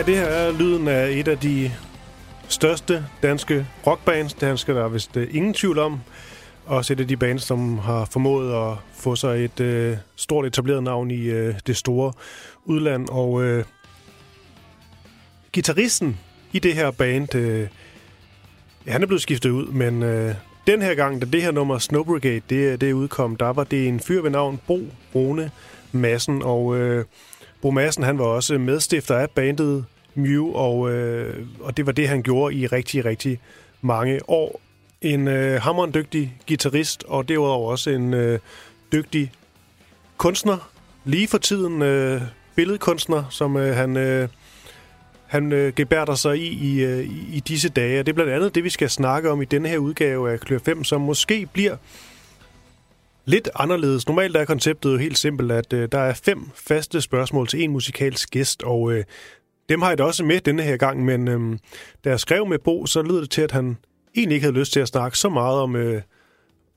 Ja, det her er lyden af et af de største danske rockbands. Det skal der vist uh, ingen tvivl om. Også et af de bands, som har formået at få sig et uh, stort etableret navn i uh, det store udland. Og uh, gitarristen i det her band, uh, han er blevet skiftet ud, men uh, den her gang, da det her nummer Snow Brigade, det, det udkom, der var det en fyr ved navn Bo Rune Massen, og uh, Bo Madsen, han var også medstifter af bandet Mew, og, øh, og det var det, han gjorde i rigtig, rigtig mange år. En øh, hammerende dygtig guitarist, og derudover også en øh, dygtig kunstner. Lige for tiden øh, billedkunstner, som øh, han, øh, han øh, gebærder sig i i, øh, i disse dage. Og det er blandt andet det, vi skal snakke om i denne her udgave af Klør 5, som måske bliver lidt anderledes. Normalt er konceptet jo helt simpelt, at øh, der er fem faste spørgsmål til en musikalsk gæst, og øh, dem har jeg da også med denne her gang, men øh, da jeg skrev med Bo, så lød det til, at han egentlig ikke havde lyst til at snakke så meget om, øh,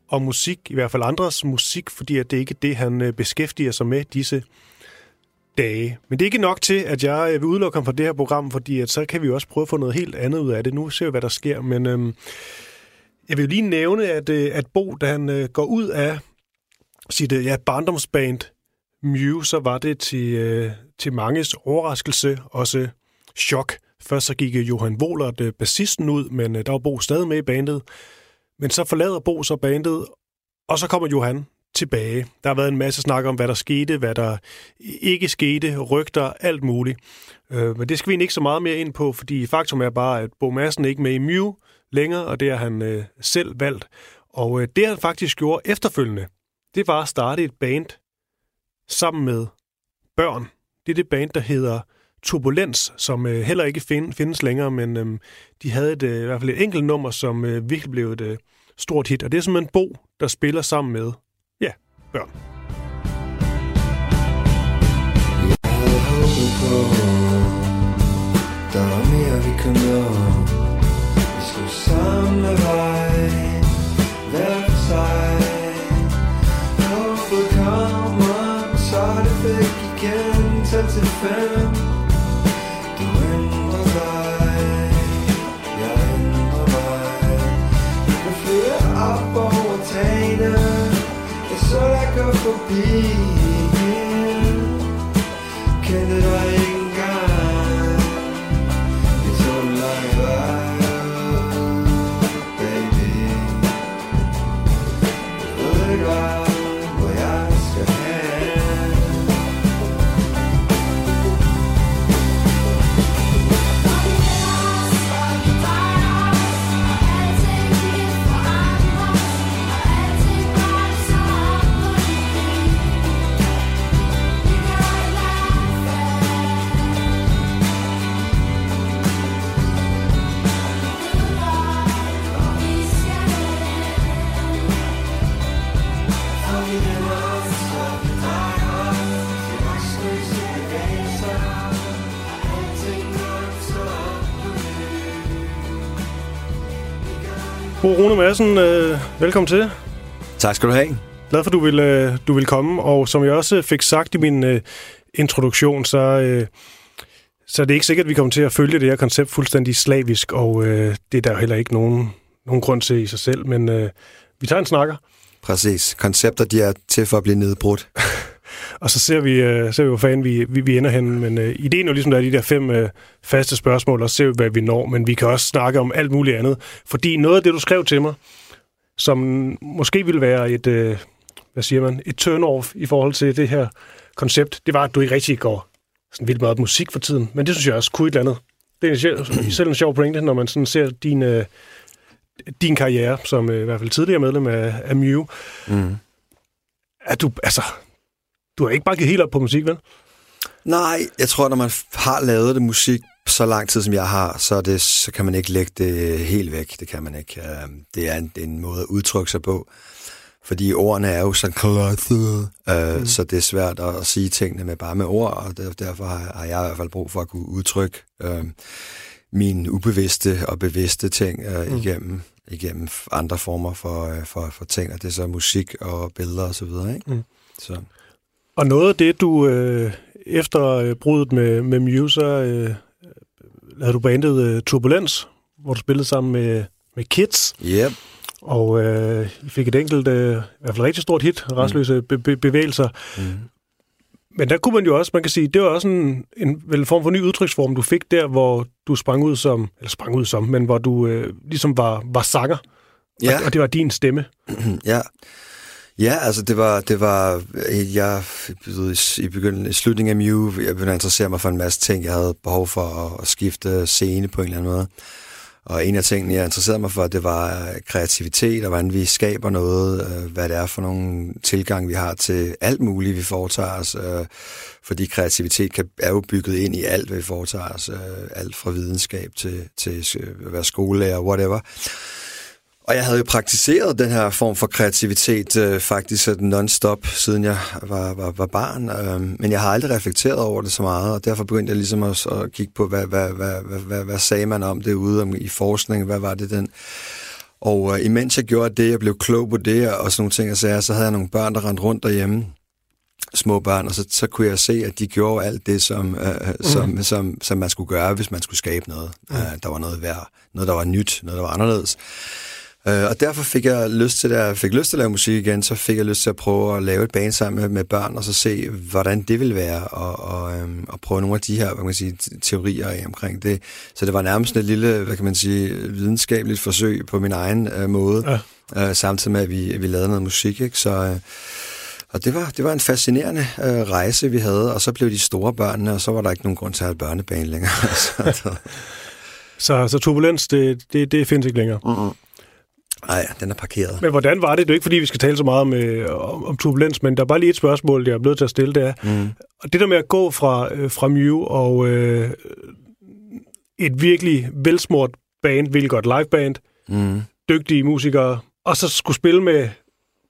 om musik, i hvert fald andres musik, fordi at det ikke er det, han øh, beskæftiger sig med disse dage. Men det er ikke nok til, at jeg øh, vil udelukke ham fra det her program, fordi at så kan vi også prøve at få noget helt andet ud af det. Nu ser vi, hvad der sker, men øh, jeg vil lige nævne, at, øh, at Bo, da han øh, går ud af sit ja, barndomsband Mew, så var det til, øh, til manges overraskelse, også chok. Først så gik øh, Johan Wohlert, øh, bassisten, ud, men øh, der var Bo stadig med i bandet. Men så forlader Bo så bandet, og så kommer Johan tilbage. Der har været en masse snak om, hvad der skete, hvad der ikke skete, rygter, alt muligt. Øh, men det skal vi ikke så meget mere ind på, fordi faktum er bare, at Bo Madsen er ikke med i Mew længere, og det har han øh, selv valgt. Og øh, det han faktisk gjorde efterfølgende, det var at starte et band sammen med børn. Det er det band, der hedder Turbulens, som øh, heller ikke find, findes længere, men øh, de havde et, øh, i hvert fald et enkelt nummer, som øh, virkelig blev et øh, stort hit. Og det er simpelthen Bo, der spiller sammen med, ja, børn. Der var mere, vi kunne nå. Til fem. Du ændrer dig, jeg ændrer mig. Vi kan flyve op over tagene, jeg så dig gå forbi. Kendte dig Bo Rune Madsen, øh, velkommen til. Tak skal du have. Glad for, at du vil, øh, du vil komme. Og som jeg også fik sagt i min øh, introduktion, så, øh, så er det ikke sikkert, at vi kommer til at følge det her koncept fuldstændig slavisk, og øh, det er der jo heller ikke nogen, nogen grund til i sig selv, men øh, vi tager en snakker. Præcis. Koncepter, de er til for at blive nedbrudt. Og så ser vi, øh, ser vi hvor fanden vi, vi, vi ender hen. Men øh, ideen er jo ligesom, der er de der fem øh, faste spørgsmål, og ser vi, hvad vi når. Men vi kan også snakke om alt muligt andet. Fordi noget af det, du skrev til mig, som måske ville være et, øh, hvad siger man, et turn-off i forhold til det her koncept, det var, at du ikke rigtig går sådan vildt meget musik for tiden. Men det synes jeg også kunne et eller andet. Det er selv, selv en sjov pointe, når man sådan ser din, øh, din karriere, som øh, i hvert fald tidligere medlem af, af Mew. Mm. At du, altså, du har ikke bare givet helt op på musik, vel? Nej, jeg tror, når man har lavet det musik så lang tid, som jeg har, så, det, så kan man ikke lægge det helt væk. Det kan man ikke. Øhm, Det er en, det er en måde at udtrykke sig på. Fordi ordene er jo så klodset, øh, mm. så det er svært at, at sige tingene med bare med ord, og der, derfor har, har jeg i hvert fald brug for at kunne udtrykke øh, mine ubevidste og bevidste ting øh, mm. igennem, igennem andre former for, øh, for, for ting, og det er så musik og billeder og så videre. Ikke? Mm. Så. Og noget af det, du øh, efter øh, bruddet med, med Muse, øh, havde du bandet uh, Turbulens, hvor du spillede sammen med, med Kids. Yep. Og øh, I fik et enkelt, øh, i hvert fald rigtig stort hit, Restløse be- be- bevægelser. Mm. Men der kunne man jo også, man kan sige, det var også en, en, vel en form for ny udtryksform, du fik der, hvor du sprang ud som, eller sprang ud som, men hvor du øh, ligesom var, var sanger, Ja. og, og det var din stemme. Ja. Ja, altså det var, det var øh, jeg, i, begyndelsen, i slutningen af Mew, jeg begyndte at interessere mig for en masse ting. Jeg havde behov for at, at skifte scene på en eller anden måde. Og en af tingene, jeg interesserede mig for, det var øh, kreativitet, og hvordan vi skaber noget, øh, hvad det er for nogle tilgang, vi har til alt muligt, vi foretager os. Fordi kreativitet kan, er jo bygget ind i alt, hvad vi foretager os. Alt fra videnskab til, til at være skolelærer, whatever. Og jeg havde jo praktiseret den her form for kreativitet øh, faktisk sådan non-stop, siden jeg var, var, var barn. Øh, men jeg har aldrig reflekteret over det så meget, og derfor begyndte jeg ligesom også at kigge på, hvad, hvad, hvad, hvad, hvad, hvad sagde man om det ude om, i forskning, hvad var det den... Og øh, imens jeg gjorde det, jeg blev klog på det og sådan nogle ting, og så, så havde jeg nogle børn, der rendte rundt derhjemme, små børn, og så, så kunne jeg se, at de gjorde alt det, som, øh, mm. som, som, som man skulle gøre, hvis man skulle skabe noget. Mm. Øh, der var noget værd, noget, der var nyt, noget, der var anderledes. Øh, og derfor fik jeg lyst til, at jeg fik lyst til at lave musik igen, så fik jeg lyst til at prøve at lave et band sammen med, med børn, og så se, hvordan det ville være, og, og, øhm, og prøve nogle af de her hvad kan man sige, teorier af omkring det. Så det var nærmest et lille, hvad kan man sige, videnskabeligt forsøg på min egen øh, måde, ja. øh, samtidig med, at vi, at vi lavede noget musik. Ikke? Så, øh, og det var, det var en fascinerende øh, rejse, vi havde, og så blev de store børnene, og så var der ikke nogen grund til at have et børnebane længere. så, så, så turbulens, det, det, det findes ikke længere? Uh-uh. Nej, den er parkeret. Men hvordan var det? Det er ikke, fordi vi skal tale så meget om, øh, om, turbulens, men der er bare lige et spørgsmål, jeg er blevet til at stille, det er, mm. og det der med at gå fra, øh, fra Mew og øh, et virkelig velsmurt band, virkelig godt liveband, mm. dygtige musikere, og så skulle spille med,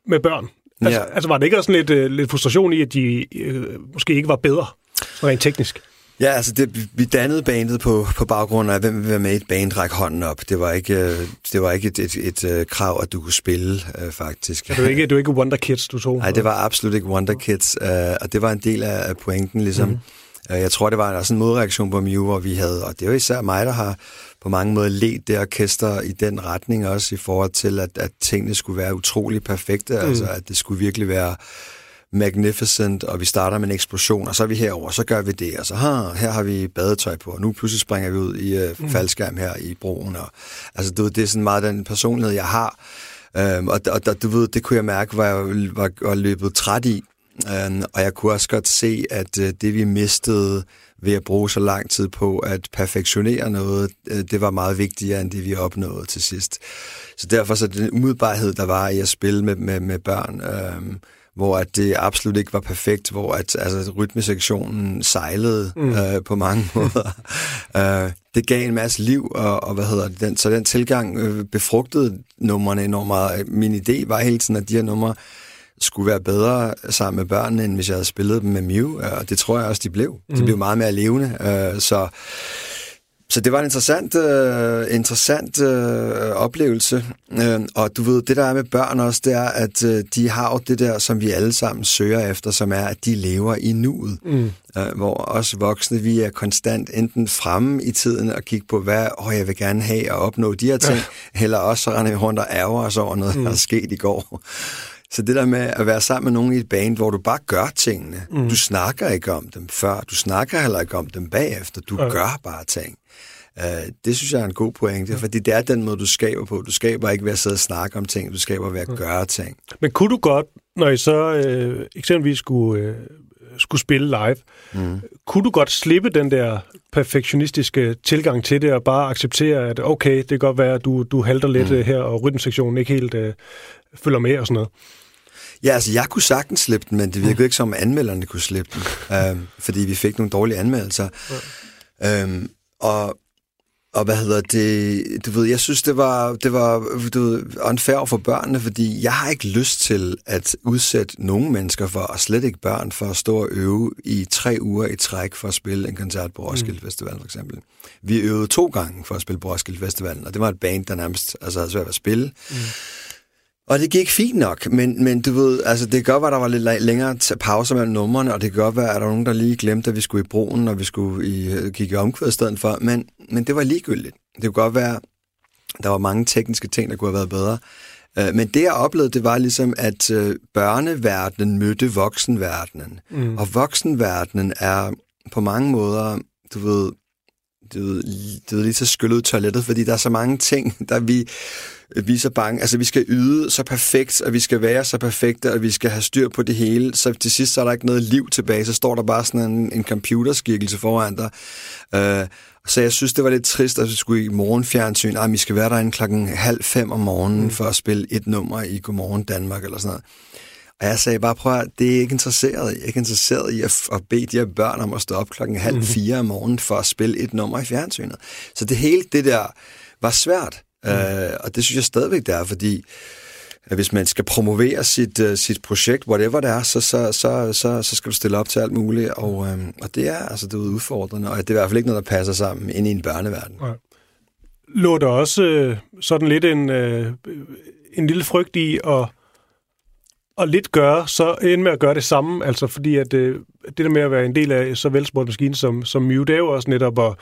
med børn. Altså, ja. altså var det ikke også sådan lidt, øh, lidt frustration i, at de øh, måske ikke var bedre, rent teknisk? Ja, altså det, vi dannede bandet på, på baggrund af, hvem vil være med i et band, række hånden op. Det var ikke, øh, det var ikke et, et, et, et krav, at du kunne spille, øh, faktisk. Ja, det var ikke, det var ikke Wonder Kids, du tog? Nej, det var absolut ikke Wonder Kids, øh, og det var en del af, af pointen, ligesom. Mm. Jeg tror, det var også en modreaktion på Mew, hvor vi havde, og det var især mig, der har på mange måder let det orkester i den retning også, i forhold til, at, at tingene skulle være utrolig perfekte, mm. altså at det skulle virkelig være magnificent, og vi starter med en eksplosion, og så er vi herover, så gør vi det, og så her, her har vi badetøj på, og nu pludselig springer vi ud i uh, faldskærm her i broen. Og, altså, du ved, det er sådan meget den personlighed, jeg har. Um, og, og, og du ved, det kunne jeg mærke, var jeg var, var løbet træt i. Um, og jeg kunne også godt se, at uh, det vi mistede ved at bruge så lang tid på at perfektionere noget, uh, det var meget vigtigere end det, vi opnåede til sidst. Så derfor så den umiddelbarhed, der var i at spille med, med, med børn, um, hvor at det absolut ikke var perfekt, hvor at altså, rytmesektionen sejlede mm. øh, på mange måder. øh, det gav en masse liv, og, og hvad hedder det, den, så den tilgang øh, befrugtede numrene enormt meget. Min idé var hele tiden, at de her numre skulle være bedre sammen med børnene, end hvis jeg havde spillet dem med Mew, og det tror jeg også, de blev. Mm. De blev meget mere levende, øh, så så det var en interessant, uh, interessant uh, oplevelse. Uh, og du ved, det der er med børn også, det er, at uh, de har jo det der, som vi alle sammen søger efter, som er, at de lever i nuet. Mm. Uh, hvor os voksne, vi er konstant enten fremme i tiden og kigge på, hvad oh, jeg vil gerne have at opnå de her ting, ja. eller også så render vi rundt og ærger os over noget, mm. der er sket i går. Så det der med at være sammen med nogen i et band, hvor du bare gør tingene. Mm. Du snakker ikke om dem før, du snakker heller ikke om dem bagefter. Du okay. gør bare ting. Uh, det synes jeg er en god pointe, fordi det er den måde, du skaber på. Du skaber ikke ved at sidde og snakke om ting, du skaber ved at mm. gøre ting. Men kunne du godt, når I så øh, eksempelvis skulle, øh, skulle spille live, mm. kunne du godt slippe den der perfektionistiske tilgang til det, og bare acceptere, at okay, det kan godt være, at du, du halter lidt mm. her, og rytmesektionen ikke helt øh, følger med og sådan noget? Ja, altså jeg kunne sagtens slippe den, men det virkede mm. ikke som, at anmelderne kunne slippe den, øh, fordi vi fik nogle dårlige anmeldelser. Ja. Øhm, og og hvad hedder det, du ved, jeg synes, det var, det var du ved, unfair for børnene, fordi jeg har ikke lyst til at udsætte nogle mennesker for, og slet ikke børn, for at stå og øve i tre uger i træk for at spille en koncert på Roskilde mm. Festival, for eksempel. Vi øvede to gange for at spille på Roskilde Festivalen, og det var et band, der nærmest altså, havde svært at spille. Mm. Og det gik fint nok, men, men du ved, altså det kan godt være, at der var lidt længere pauser mellem numrene, og det kan godt være, at der var nogen, der lige glemte, at vi skulle i broen, og vi skulle i, gik i omkvæd i stedet for, men, men det var ligegyldigt. Det kunne godt være, der var mange tekniske ting, der kunne have været bedre. Øh, men det, jeg oplevede, det var ligesom, at øh, børneverdenen mødte voksenverdenen. Mm. Og voksenverdenen er på mange måder, du ved, du ved, du ved lige så skyllet toilettet, fordi der er så mange ting, der vi, vi er så bange. Altså, vi skal yde så perfekt, og vi skal være så perfekte, og vi skal have styr på det hele. Så til sidst så er der ikke noget liv tilbage, så står der bare sådan en, en computerskikkelse foran dig. Uh, så jeg synes, det var lidt trist, at vi skulle i morgenfjernsyn. Ej, vi skal være derinde klokken halv fem om morgenen mm. for at spille et nummer i Godmorgen Danmark eller sådan noget. Og jeg sagde bare, prøv at det er ikke interesseret. Jeg er ikke interesseret i at, at bede de her børn om at stå op klokken halv mm. fire om morgenen for at spille et nummer i fjernsynet. Så det hele det der var svært. Mm. Uh, og det synes jeg stadigvæk, det er, fordi at hvis man skal promovere sit, uh, sit projekt, whatever det er, så, så, så, så, så skal du stille op til alt muligt, og, um, og det er altså det er udfordrende, og det er i hvert fald ikke noget, der passer sammen ind i en børneverden. Ja. Lå der også uh, sådan lidt en, uh, en lille frygt i at, at lidt gøre, så ende med at gøre det samme, altså fordi at uh, det der med at være en del af så velsport som, som Mew, det er jo også netop at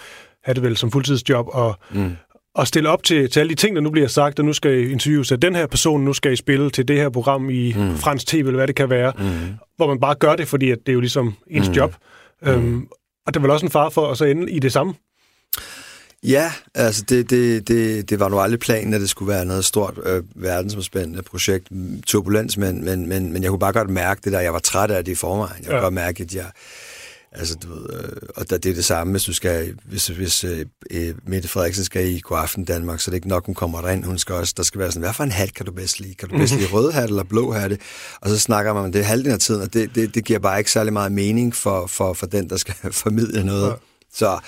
have det vel som fuldtidsjob, og, mm at stille op til, til alle de ting, der nu bliver sagt, og nu skal I interviews af den her person, nu skal I spille til det her program i mm. fransk tv, eller hvad det kan være, mm. hvor man bare gør det, fordi at det er jo ligesom ens mm. job. Mm. Øhm, og det er vel også en far for at så ende i det samme? Ja, altså det, det, det, det var nu aldrig planen, at det skulle være noget stort øh, verdensomspændende projekt, turbulens, men, men, men, men jeg kunne bare godt mærke det der, jeg var træt af det i forvejen. Jeg kunne ja. godt mærke, at jeg, Altså, du ved, øh, og der, det er det samme, hvis du skal, hvis, hvis øh, øh Mette Frederiksen skal i God Aften Danmark, så det er ikke nok, hun kommer derind. Hun skal også, der skal være sådan, hvad for en hat kan du bedst lide? Kan du bedst lide rød hat eller blå hatte? Og så snakker man om det halvdelen af tiden, og det, det, det giver bare ikke særlig meget mening for, for, for den, der skal formidle noget. Ja. Så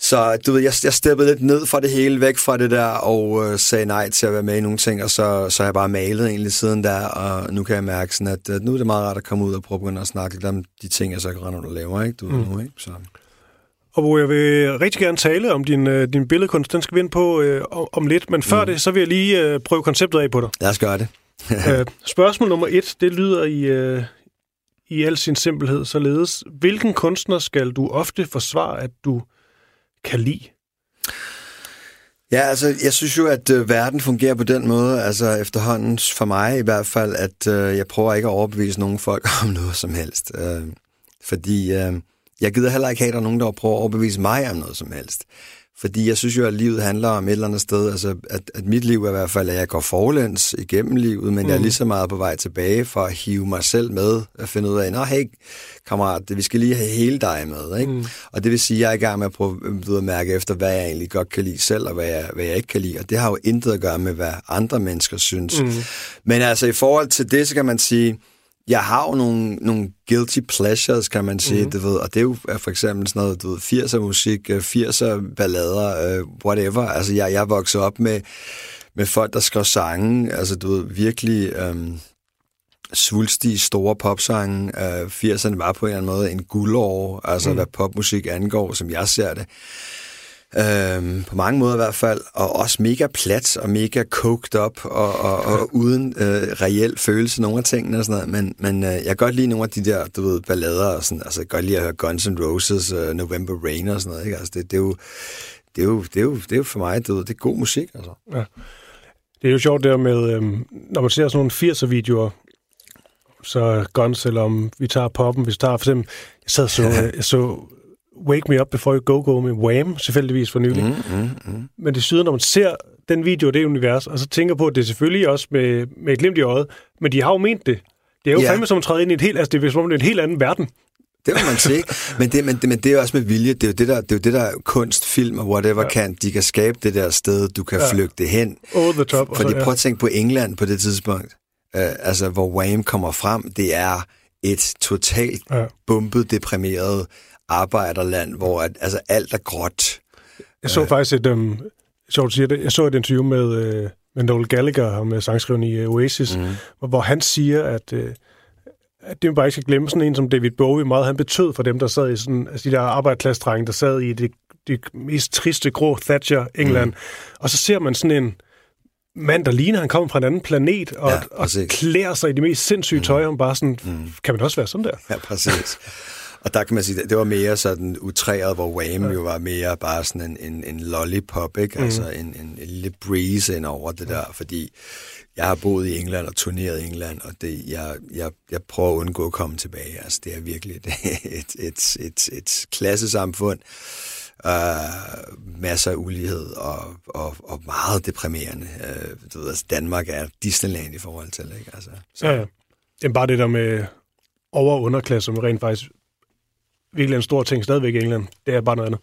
så du ved, jeg, jeg steppede lidt ned fra det hele, væk fra det der, og øh, sagde nej til at være med i nogle ting, og så, så har jeg bare malet egentlig siden der, og nu kan jeg mærke sådan, at, at nu er det meget rart at komme ud og prøve at snakke lidt om de ting, jeg så kan rende og laver, ikke? Du mm. nu, ikke? Så. Og hvor jeg vil rigtig gerne tale om din, øh, din billedkunst, den skal vi ind på øh, om lidt, men før mm. det, så vil jeg lige øh, prøve konceptet af på dig. Lad os gøre det. øh, spørgsmål nummer et, det lyder i, øh, i al sin simpelhed således. Hvilken kunstner skal du ofte forsvare, at du kan lide? Ja, altså, jeg synes jo, at øh, verden fungerer på den måde, altså efterhånden for mig i hvert fald, at øh, jeg prøver ikke at overbevise nogen folk om noget som helst. Øh, fordi øh, jeg gider heller ikke have, at der er nogen, der prøver at overbevise mig om noget som helst. Fordi jeg synes jo, at livet handler om et eller andet sted, altså at, at mit liv er i hvert fald, at jeg går forlæns igennem livet, men mm. jeg er mm. lige så meget på vej tilbage for at hive mig selv med, at finde ud af, nå hey kammerat, vi skal lige have hele dig med, ikke? Mm. Og det vil sige, at jeg er i gang med at prøve at mærke efter, hvad jeg egentlig godt kan lide selv, og hvad jeg, hvad jeg ikke kan lide, og det har jo intet at gøre med, hvad andre mennesker synes. Mm. Men altså i forhold til det, så kan man sige, jeg har jo nogle, nogle guilty pleasures, kan man sige, mm. du ved, og det er jo for eksempel sådan noget, du ved, 80'er musik, 80'er øh, ballader, uh, whatever. Altså, jeg, jeg voksede op med, med folk, der skrev sange, altså, du ved, virkelig um, svulstige, store popsange. Uh, 80'erne var på en eller anden måde en guldår, altså, mm. hvad popmusik angår, som jeg ser det. Øhm, på mange måder i hvert fald, og også mega plat og mega coked up og, og, og uden øh, reel følelse nogle af tingene og sådan noget. Men, men øh, jeg kan godt lide nogle af de der, du ved, ballader og sådan, altså jeg kan godt lide at høre Guns N' Roses, uh, November Rain og sådan noget, ikke? Altså det, det, er jo, det, er jo, det, er jo, det er jo for mig, du ved, det er god musik, altså. Ja. Det er jo sjovt der med, øhm, når man ser sådan nogle 80'er-videoer, så Guns, eller om vi tager poppen, hvis vi tager for eksempel, jeg sad så, jeg så Wake Me Up Before You Go Go med Wham, tilfældigvis for nylig. Mm, mm, mm. Men det syder, når man ser den video og det univers, og så tænker på, at det er selvfølgelig også med, med et glimt i øjet, men de har jo ment det. Det er jo ja. fandme som at træde ind i et helt, altså det er som om det er en helt anden verden. Det må man sige. men, det, men, det, men det er også med vilje. Det er jo det der, det er jo det der kunst, film og whatever ja. kan. De kan skabe det der sted, du kan ja. flygte hen. Over the top. Fordi så, ja. prøv at tænke på England på det tidspunkt. Uh, altså, hvor Wham kommer frem, det er et totalt ja. bumpet, deprimeret arbejderland, hvor at, altså, alt er gråt. Jeg så øh. faktisk et, um, sjovt siger det, jeg så et interview med, uh, med Noel Gallagher, med sangskriveren i uh, Oasis, mm. hvor, hvor han siger, at, uh, at det man bare ikke skal glemme sådan en som David Bowie, meget han betød for dem, der sad i sådan, altså de der arbejderklassdrenge, der sad i det, det mest triste grå Thatcher, England. Mm. Og så ser man sådan en, mand, der ligner, han kommer fra en anden planet, og, ja, og klæder sig i de mest sindssyge tøj, mm. og bare sådan, mm. kan man også være sådan der? Ja, præcis. Og der kan man sige, det var mere sådan utræret, hvor Wham ja. jo var mere bare sådan en, en, en lollipop, ikke? Mm. Altså en, en, en lille breeze ind over det der, fordi jeg har boet i England og turneret i England, og det, jeg, jeg, jeg prøver at undgå at komme tilbage. Altså, det er virkelig et, et, et, et, et klassesamfund. Uh, masser af ulighed og, og, og meget deprimerende. Uh, du ved, altså Danmark er Disneyland i forhold til, ikke? Altså, så. Ja, ja. Jamen bare det der med over- og underklasse, som rent faktisk virkelig en stor ting stadigvæk i England. Det er bare noget andet.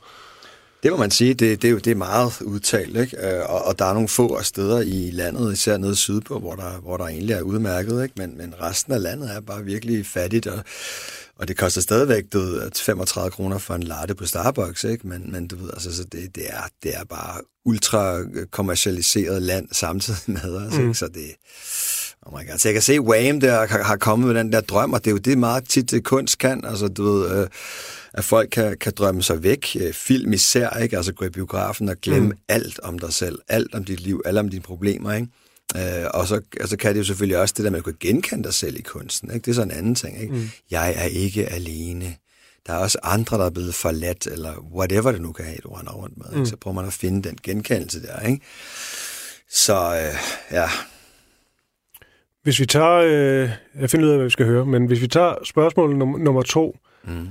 Det må man sige, det, det, er, det er meget udtalt, ikke? Øh, og, og der er nogle få steder i landet, især nede sydpå, hvor der, hvor der egentlig er udmærket, ikke? Men, men resten af landet er bare virkelig fattigt, og, og det koster stadigvæk du ved, 35 kroner for en latte på Starbucks, ikke? Men, men du ved, altså, så det, det, er, det er bare ultra kommercialiseret land samtidig med os, mm. ikke? Så det, Oh my God. Så jeg kan se, Wham der har, har kommet med den der drøm, og det er jo det meget tit det kunst kan. Altså, du ved, øh, at folk kan, kan drømme sig væk. Øh, film især, ikke? Altså gå i biografen og glemme mm. alt om dig selv, alt om dit liv, alle om dine problemer, ikke? Øh, og så altså kan det jo selvfølgelig også det der med at kunne genkende dig selv i kunsten. Ikke? Det er så en anden ting. Ikke? Mm. Jeg er ikke alene. Der er også andre, der er blevet forladt, eller whatever det nu kan have, du render rundt med. Ikke? Mm. Så prøver man at finde den genkendelse der. Ikke? Så øh, ja, hvis vi tager... Øh, jeg finder ud af, hvad vi skal høre, men hvis vi tager spørgsmål num- nummer to, mm.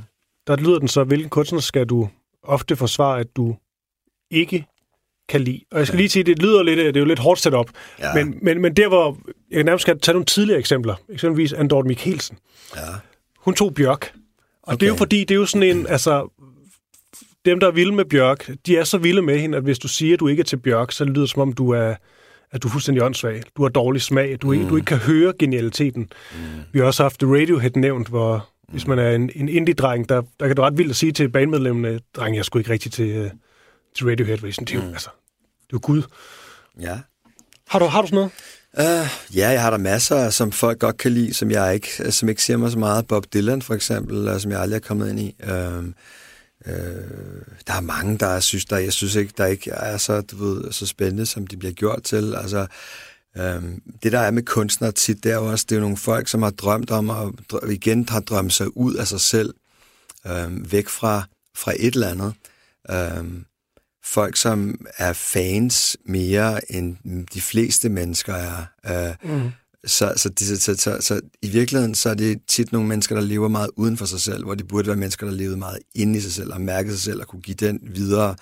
der lyder den så, hvilken kunstner skal du ofte forsvare, at du ikke kan lide? Og jeg skal ja. lige sige, det lyder lidt, det er jo lidt hårdt sat op, ja. men, men, men der, hvor jeg nærmest skal tage nogle tidligere eksempler, eksempelvis Andort Mikkelsen. Ja. Hun tog Bjørk. Og okay. det er jo fordi, det er jo sådan en, altså, dem, der er vilde med Bjørk, de er så vilde med hende, at hvis du siger, at du ikke er til Bjørk, så lyder det som om, du er at du er fuldstændig åndssvag. Du har dårlig smag. Du, mm. du ikke kan høre genialiteten. Mm. Vi har også haft Radiohead nævnt, hvor mm. hvis man er en, en indie-dreng, der, der kan du ret vildt at sige til bandmedlemmerne, dreng, jeg skulle ikke rigtig til, uh, til Radiohead. Fordi sådan, det, er jo, mm. altså, det er jo Gud. Ja. Har du, har du sådan noget? Uh, ja, jeg har der masser, som folk godt kan lide, som jeg ikke, som ikke siger mig så meget. Bob Dylan for eksempel, som jeg aldrig er kommet ind i. Uh, Øh, der er mange, der synes, der jeg synes ikke, der ikke er så, du ved, så spændende, som det bliver gjort til. Altså, øh, det der er med kunstnere tit, det er jo også, det er jo nogle folk, som har drømt om, og igen har drømt sig ud af sig selv, øh, væk fra, fra et eller andet. Øh, folk, som er fans mere end de fleste mennesker er. Øh, mm. Så, så, så, så, så, så i virkeligheden så er det tit nogle mennesker, der lever meget uden for sig selv, hvor det burde være mennesker, der levede meget inde i sig selv og mærket sig selv og kunne give den videre.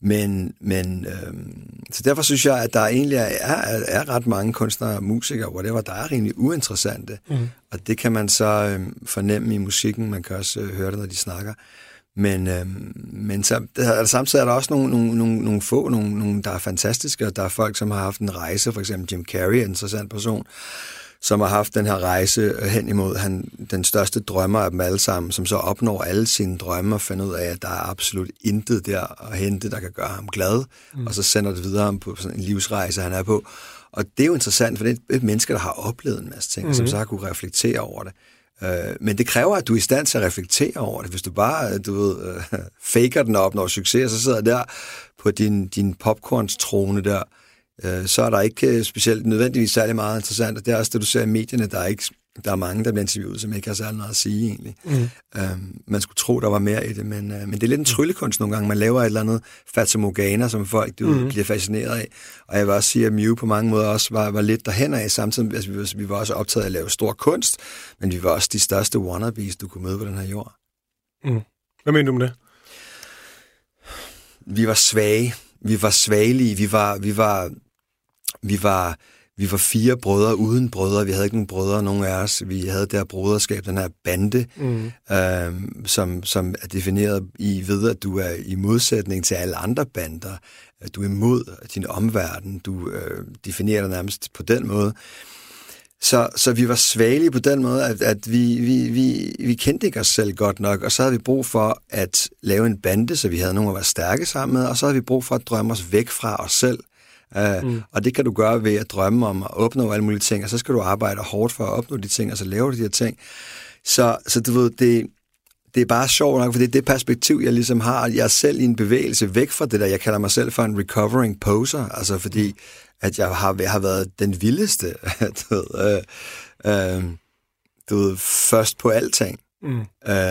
Men, men øhm, så derfor synes jeg, at der egentlig er, er, er ret mange kunstnere musikere, whatever, der er rimelig uinteressante. Mm. Og det kan man så øhm, fornemme i musikken, man kan også øh, høre det, når de snakker. Men, øh, men så, der, samtidig er der også nogle, nogle, nogle, nogle få, nogle, nogle, der er fantastiske, og der er folk, som har haft en rejse, for eksempel Jim Carrey, en interessant person, som har haft den her rejse hen imod han, den største drømmer af dem alle sammen, som så opnår alle sine drømme og finder ud af, at der er absolut intet der at hente, der kan gøre ham glad, mm. og så sender det videre ham på sådan en livsrejse, han er på. Og det er jo interessant, for det er et menneske, der har oplevet en masse ting, mm. som så har kunne reflektere over det. Øh, men det kræver, at du er i stand til at reflektere over det. Hvis du bare, øh, du ved, øh, faker den op, når succes, så sidder der på din, din popcorns-trone der, øh, så er der ikke øh, specielt nødvendigvis særlig meget interessant. Og det er også det, du ser i medierne, der er ikke der er mange, der bliver interviewet, som ikke har særlig meget at sige egentlig. Mm. Øhm, man skulle tro, der var mere i det, men, øh, men det er lidt en mm. tryllekunst nogle gange. Man laver et eller andet fatamorgana, som folk du, mm. bliver fascineret af. Og jeg vil også sige, at Mew på mange måder også var, var lidt derhen af samtidig. Altså, vi, var, vi var også optaget af at lave stor kunst, men vi var også de største wannabes, du kunne møde på den her jord. Mm. Hvad mener du med det? Vi var svage. Vi var svagelige. Vi var, vi var, vi var, vi var fire brødre uden brødre. Vi havde ikke nogen brødre, nogen af os. Vi havde der broderskab, den her bande, mm. øhm, som, som er defineret i ved, at du er i modsætning til alle andre bander. At du er imod din omverden. Du øh, definerer dig nærmest på den måde. Så, så vi var svagelige på den måde, at, at vi, vi, vi, vi kendte ikke os selv godt nok, og så havde vi brug for at lave en bande, så vi havde nogen at være stærke sammen med, og så havde vi brug for at drømme os væk fra os selv – Uh, mm. Og det kan du gøre ved at drømme om at opnå alle mulige ting, og så skal du arbejde hårdt for at opnå de ting, og så laver du de her ting. Så, så du ved, det, det er bare sjovt nok, for det er det perspektiv, jeg ligesom har. Jeg er selv i en bevægelse væk fra det der. Jeg kalder mig selv for en recovering poser, altså fordi at jeg har, jeg har været den vildeste, du ved, øh, øh, du ved, først på alting. Mm. Øh,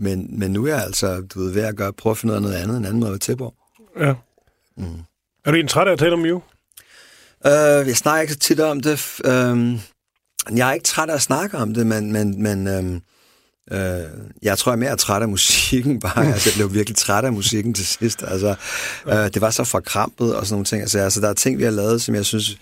men, men nu er jeg altså, du ved, ved at gøre, prøve at finde noget andet, en anden måde til på. Ja. Mm. Er du egentlig træt af at tale om Mew? Øh, jeg snakker ikke så tit om det. Øh, jeg er ikke træt af at snakke om det, men, men, men øh, Øh, jeg tror, jeg er mere træt af musikken bare. altså, jeg blev virkelig træt af musikken til sidst. Altså, øh, det var så forkrampet og sådan nogle ting. Altså, altså, der er ting, vi har lavet, som jeg synes,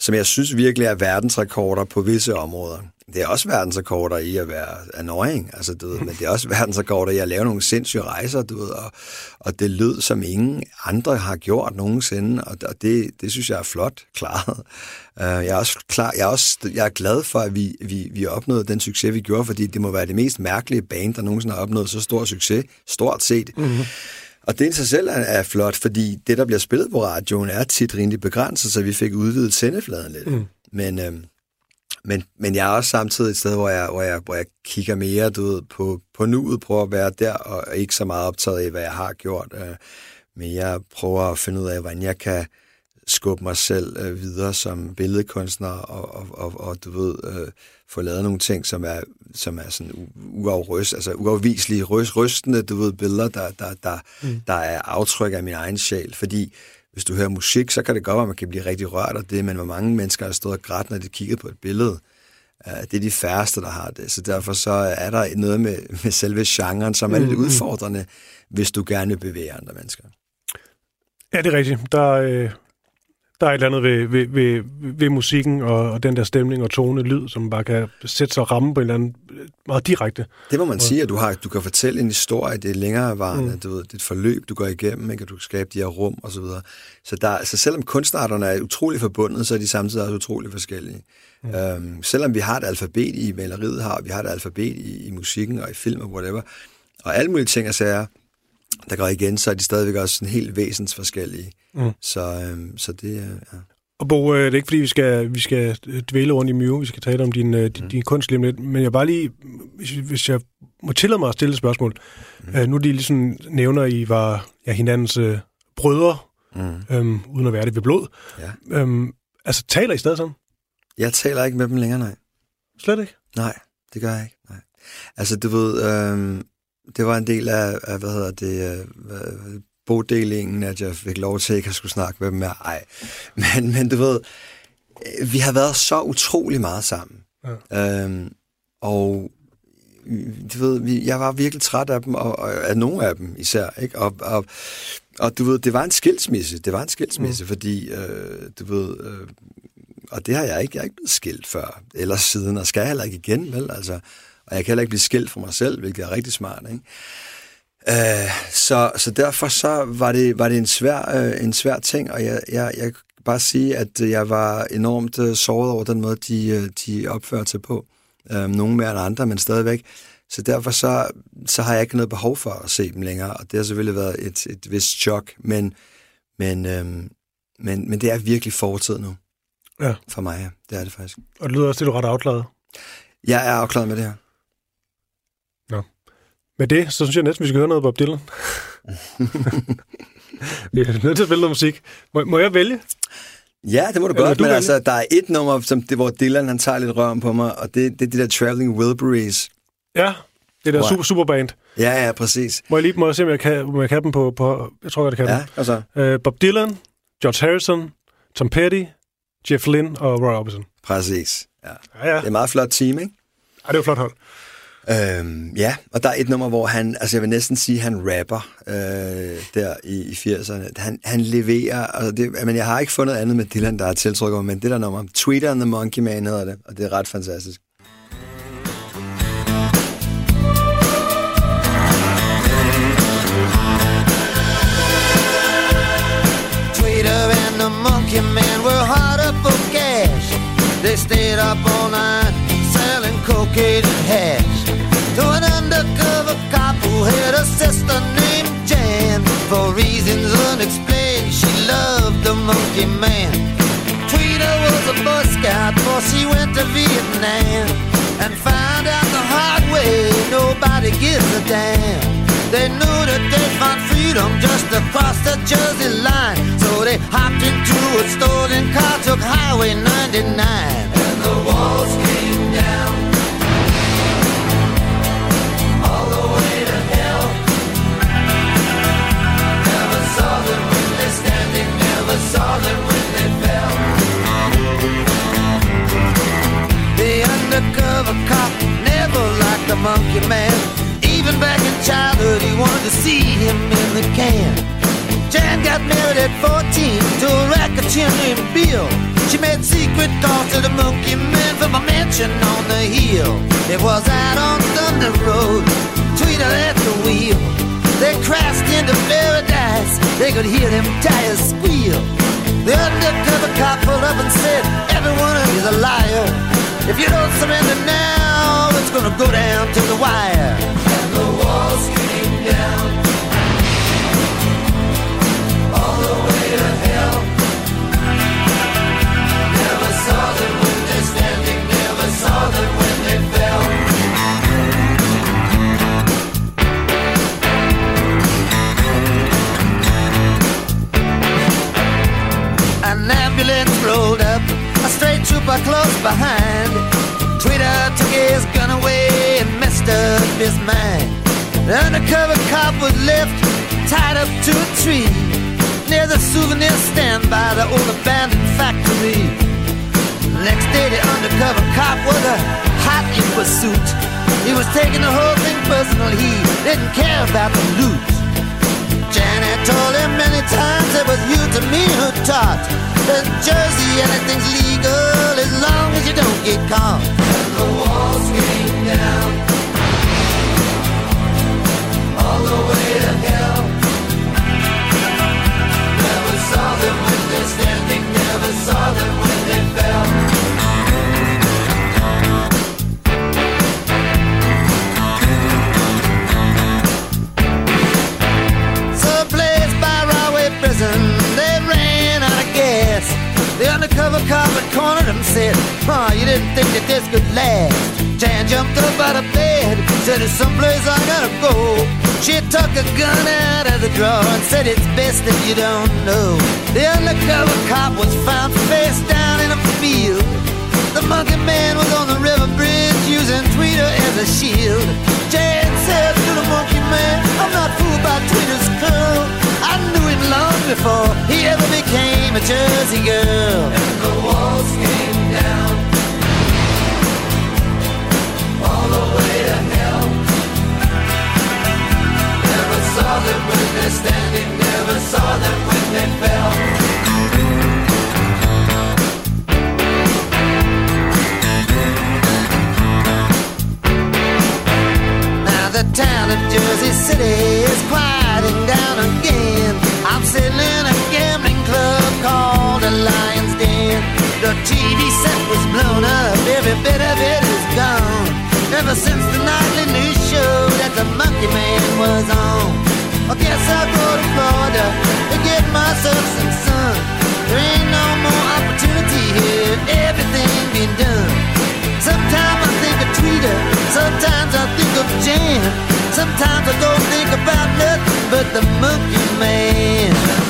som jeg synes virkelig er verdensrekorder på visse områder. Det er også verdensrekorder i at være annoying, altså, du ved, men det er også verdensrekorder i at lave nogle sindssyge rejser, du ved, og, og det lød, som ingen andre har gjort nogensinde, og, og det, det synes jeg er flot klaret. Uh, jeg er også klar, jeg er også jeg er glad for, at vi, vi, vi opnåede den succes, vi gjorde, fordi det må være det mest mærkelige band, der nogensinde har opnået så stor succes, stort set. Mm-hmm. Og det i sig selv er, er flot, fordi det, der bliver spillet på radioen, er tit rimelig begrænset, så vi fik udvidet sendefladen lidt. Mm. Men, øhm, men, men jeg er også samtidig et sted, hvor jeg, hvor jeg, hvor jeg kigger mere du ved, på, på nuet, prøver at være der, og ikke så meget optaget af, hvad jeg har gjort. Øh, men jeg prøver at finde ud af, hvordan jeg kan skubbe mig selv øh, videre som billedkunstner, og, og, og, og du ved, øh, få lavet nogle ting, som er, som er sådan uafryst, altså uafviselige, ryst, rystende, du ved, billeder, der, der, der, mm. der er aftryk af min egen sjæl. Fordi hvis du hører musik, så kan det godt være, at man kan blive rigtig rørt af det, men hvor mange mennesker har stået og grædt, når de kiggede på et billede. Uh, det er de færreste, der har det. Så derfor så er der noget med, med selve genren, som er lidt mm. udfordrende, hvis du gerne vil bevæge andre mennesker. Ja, det er rigtigt. Der, øh, der er et eller andet ved, ved, ved, ved musikken og, og den der stemning og tone, lyd, som bare kan sætte sig og ramme på en eller anden meget direkte. Det må man og, sige, at du, har, du kan fortælle en historie, det er længere varende, mm. du ved, det er et forløb, du går igennem, ikke? og du kan skabe de her rum og så videre. Så, der, så selvom kunstarterne er utrolig forbundet, så er de samtidig også utrolig forskellige. Mm. Øhm, selvom vi har et alfabet i maleriet har, vi har et alfabet i, i musikken og i film og whatever, og alle mulige ting og sager, der går igen, så er de stadigvæk også sådan helt væsensforskellige. Mm. Så, øhm, så det ja. Og Bo, øh, det er ikke fordi, vi skal, vi skal dvæle rundt i Mew, vi skal tale om din, øh, din, mm. din kunst lige lidt, men jeg bare lige, hvis, hvis jeg må tillade mig at stille et spørgsmål. Mm. Øh, nu er de ligesom nævner, I var ja, hinandens øh, brødre, mm. øhm, uden at være det ved blod. Ja. Øhm, altså, taler I stadig sammen? Jeg taler ikke med dem længere, nej. Slet ikke? Nej, det gør jeg ikke, nej. Altså, du ved, øh, det var en del af, af hvad hedder det, øh, bodelingen, at jeg fik lov til ikke at skulle snakke med dem mere. Ej. Men, men du ved, øh, vi har været så utrolig meget sammen. Ja. Øhm, og du ved, vi, jeg var virkelig træt af dem, og, og af nogle af dem især. Ikke? Og, og, og du ved, det var en skilsmisse. Det var en skilsmisse, mm. fordi, øh, du ved, øh, og det har jeg ikke, jeg er ikke blevet skilt før, eller siden, og skal heller ikke igen, vel? Altså, og jeg kan heller ikke blive skilt for mig selv, hvilket er rigtig smart, ikke? Øh, så, så derfor så var det, var det en, svær, øh, en svær ting, og jeg, jeg, jeg kan bare sige, at jeg var enormt øh, såret over den måde, de, øh, de opførte sig på. Øh, nogle mere end andre, men stadigvæk. Så derfor så, så har jeg ikke noget behov for at se dem længere, og det har selvfølgelig været et, et vist chok, men, men, øh, men, men det er virkelig fortid nu. Ja. For mig, ja. Det er det faktisk. Og det lyder også, at du er ret afklaret. Jeg er afklaret med det her. Med det, så synes jeg næsten, vi skal høre noget Bob Dylan. vi er nødt til at spille noget musik. Må, må jeg vælge? Ja, det må du godt, du men altså, der er et nummer, som det, hvor Dylan han tager lidt røven på mig, og det, det er det der Traveling Wilburys. Ja, det der wow. super, superband. Ja, ja, præcis. Må jeg lige må jeg se, om jeg kan, om jeg kan dem på, på... Jeg tror godt, jeg kan ja, altså. Uh, Bob Dylan, George Harrison, Tom Petty, Jeff Lynne og Roy Orbison. Præcis. Ja. Ja, ja. Det er et meget flot team, ikke? Ja, det er et flot hold. Øhm, ja, og der er et nummer, hvor han, altså jeg vil næsten sige, han rapper øh, der i, i 80'erne. Han, han leverer, altså det, men jeg har ikke fundet andet med Dylan, der er tiltrykket, men det der nummer, Tweeter and the Monkey Man hedder det, og det er ret fantastisk. Tweeter and the Monkey Man were hard up for cash. They stayed up all night selling cocaine and hash. Had a sister named Jan. For reasons unexplained, she loved the monkey man. Tweeter was a Boy Scout before she went to Vietnam and found out the hard way nobody gives a damn. They knew that they'd find freedom just across the Jersey line. So they hopped into a stolen car, took Highway 99. And the walls came The undercover cop never liked the monkey man. Even back in childhood, he wanted to see him in the can. Jan got married at 14 to a racketeer named Bill. She made secret calls to the monkey man from a mansion on the hill. It was out on Thunder Road, Tweeter at the wheel. They crashed into paradise, they could hear them tires squeal. The undercover cop pulled up and said, Everyone is a liar. If you don't surrender now, it's gonna go down to the wire. And the walls came down. All the way to hell. Never saw them when they're standing, never saw them when they fell. An ambulance rolled straight close behind. Tweeter took his gun away and messed up his mind. The undercover cop was left tied up to a tree near the souvenir stand by the old abandoned factory. Next day, the undercover cop was a hot in pursuit. He was taking the whole thing personal. He didn't care about the loot. Janet told him many times it was you to me who taught that Jersey anything's legal as long as you don't get caught. The walls came down all the way to hell. Never saw them when they're standing, never saw them when they fell. The undercover cop had cornered him, said, Oh, you didn't think that this could last. Jan jumped up out of bed, said, There's someplace I gotta go. She took a gun out of the drawer and said, It's best if you don't know. The undercover cop was found face down in a field. The monkey man was on the river bridge using Tweeter as a shield. Jan said to the monkey man, I'm not fooled by Tweeter's curl. I knew him long before he ever became a Jersey girl. And the walls came down all the way to hell. Never saw them when they're standing, never saw them when they fell. Now the town of Jersey City since the nightly news show that the Monkey Man was on. I guess I'll go to Florida to get myself some sun. There ain't no more opportunity here, everything been done. Sometimes I think of Tweeter, sometimes I think of Jan. Sometimes I don't think about nothing but the monkey man.